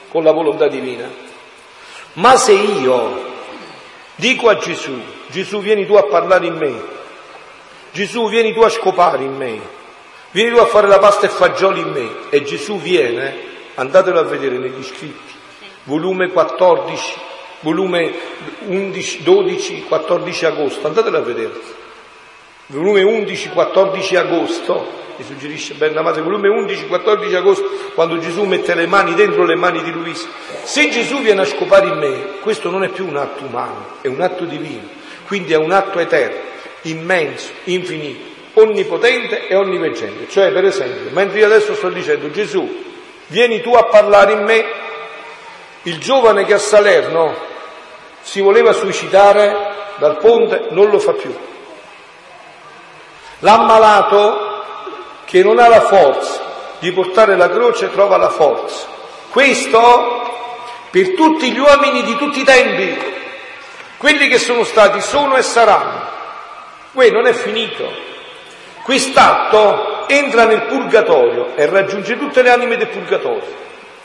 Speaker 1: con la volontà divina. Ma se io dico a Gesù, Gesù vieni tu a parlare in me, Gesù vieni tu a scopare in me, vieni tu a fare la pasta e fagioli in me e Gesù viene, andatelo a vedere negli scritti, volume 14, volume 11, 12, 14 agosto, andatelo a vedere, volume 11, 14 agosto, mi suggerisce Bernamate, volume 11, 14 agosto, quando Gesù mette le mani dentro le mani di Luisa. Se Gesù viene a scopare in me, questo non è più un atto umano, è un atto divino. Quindi è un atto eterno, immenso, infinito, onnipotente e onniveggente. Cioè, per esempio, mentre io adesso sto dicendo Gesù, vieni tu a parlare in me, il giovane che a Salerno si voleva suicidare dal ponte non lo fa più. L'ammalato che non ha la forza di portare la croce trova la forza. Questo per tutti gli uomini di tutti i tempi, quelli che sono stati, sono e saranno. Qui non è finito. Quest'atto entra nel purgatorio e raggiunge tutte le anime del purgatorio,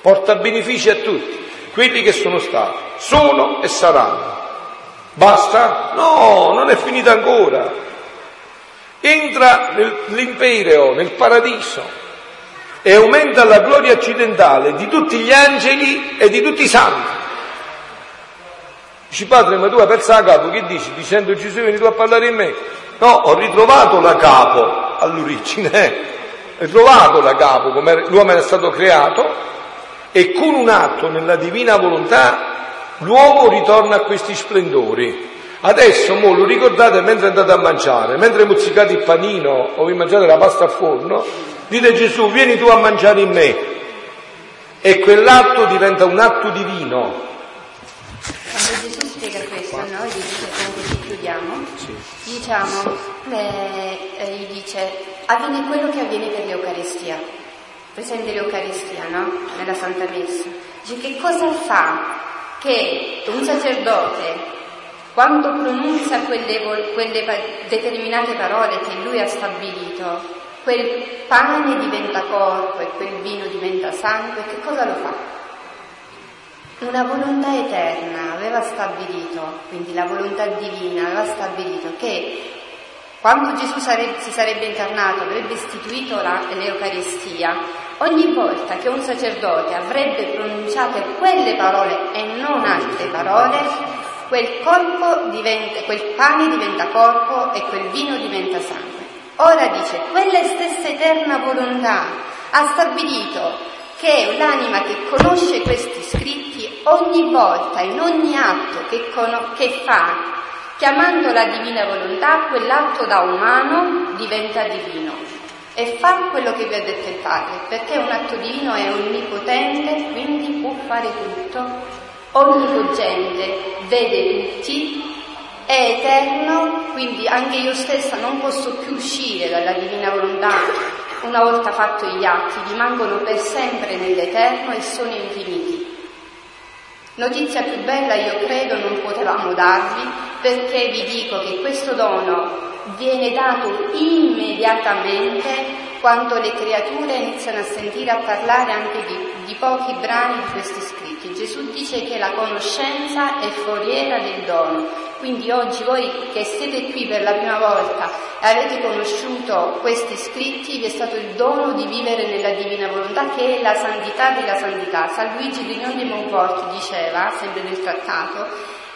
Speaker 1: porta benefici a tutti, quelli che sono stati, sono e saranno. Basta? No, non è finita ancora. Entra nell'imperio, nel paradiso e aumenta la gloria accidentale di tutti gli angeli e di tutti i santi. Dici padre, ma tu hai perso la capo, che dici? Dicendo Gesù vieni tu a parlare in me? No, ho ritrovato la capo all'origine, eh. ho ritrovato la capo come l'uomo era stato creato e con un atto nella divina volontà l'uomo ritorna a questi splendori. Adesso, mo, lo ricordate mentre andate a mangiare, mentre mozzicate il panino o vi mangiate la pasta a forno, dite Gesù, vieni tu a mangiare in me. E quell'atto diventa un atto divino.
Speaker 2: Quando Gesù spiega questo, no? Gli dice chiudiamo, sì. Diciamo, eh, eh, gli dice, avviene quello che avviene per l'Eucaristia. presente l'Eucaristia, no? Nella Santa Messa. Dice che cosa fa che un sacerdote, quando pronuncia quelle, quelle determinate parole che lui ha stabilito, quel pane diventa corpo e quel vino diventa sangue, che cosa lo fa? Una volontà eterna aveva stabilito, quindi la volontà divina aveva stabilito che quando Gesù sarebbe, si sarebbe incarnato, avrebbe istituito la, l'Eucaristia, ogni volta che un sacerdote avrebbe pronunciato quelle parole e non altre parole, quel, diventa, quel pane diventa corpo e quel vino diventa sangue. Ora dice, quella stessa eterna volontà ha stabilito che l'anima che conosce questi scritti ogni volta, in ogni atto che, con- che fa, chiamando la divina volontà, quell'atto da umano diventa divino. E fa quello che vi ha detto il Padre, perché un atto divino è onnipotente, quindi può fare tutto, onnipotente, vede tutti, è eterno, quindi anche io stessa non posso più uscire dalla divina volontà. Una volta fatto gli atti, rimangono per sempre nell'eterno e sono infiniti. Notizia più bella io credo non potevamo darvi perché vi dico che questo dono viene dato immediatamente quando le creature iniziano a sentire a parlare anche di, di pochi brani di questi scritti. Gesù dice che la conoscenza è foriera del dono, quindi oggi voi che siete qui per la prima volta e avete conosciuto questi scritti, vi è stato il dono di vivere nella divina volontà che è la santità della santità. San Luigi Grignon di Monfort diceva, sempre nel trattato,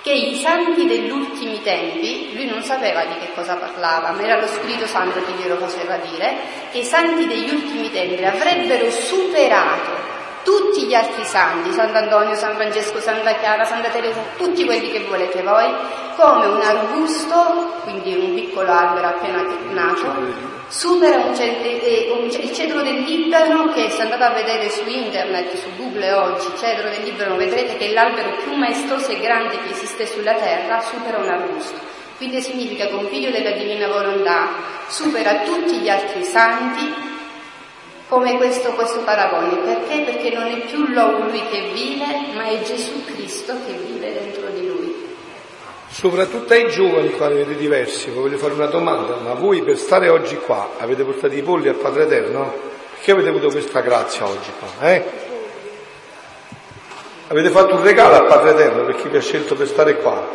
Speaker 2: che i santi degli ultimi tempi, lui non sapeva di che cosa parlava, ma era lo Spirito Santo che glielo faceva dire, che i santi degli ultimi tempi avrebbero superato tutti gli altri santi, Sant'Antonio, San Francesco, Santa Chiara, Santa Teresa, tutti quelli che volete voi, come un arbusto, quindi un piccolo albero appena nato, supera un eh, un, il cedro del Libano che se andate a vedere su internet, su Google oggi, cedro del Libano, vedrete che è l'albero più maestoso e grande che esiste sulla terra, supera un arbusto. Quindi significa che un figlio della divina volontà supera tutti gli altri santi come questo, questo paragone. Perché? Perché non è più lui che vive, ma è Gesù Cristo che vive dentro di lui.
Speaker 1: Soprattutto ai giovani qua avete diversi, voglio fare una domanda, ma voi per stare oggi qua avete portato i polli al Padre Eterno? Perché avete avuto questa grazia oggi qua? Eh? Avete fatto un regalo al Padre Eterno per chi vi ha scelto per stare qua.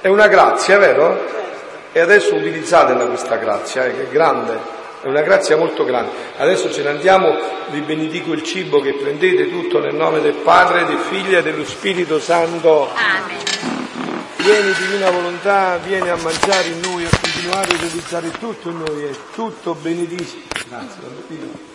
Speaker 1: È una grazia, vero? E adesso utilizzatela questa grazia, eh, che è grande. È una grazia molto grande. Adesso ce ne andiamo, vi benedico il cibo che prendete tutto nel nome del Padre, del Figlio e dello Spirito Santo.
Speaker 3: Amen.
Speaker 1: Vieni divina volontà, vieni a mangiare in noi, a continuare a utilizzare tutto in noi, è tutto benedicito. Grazie,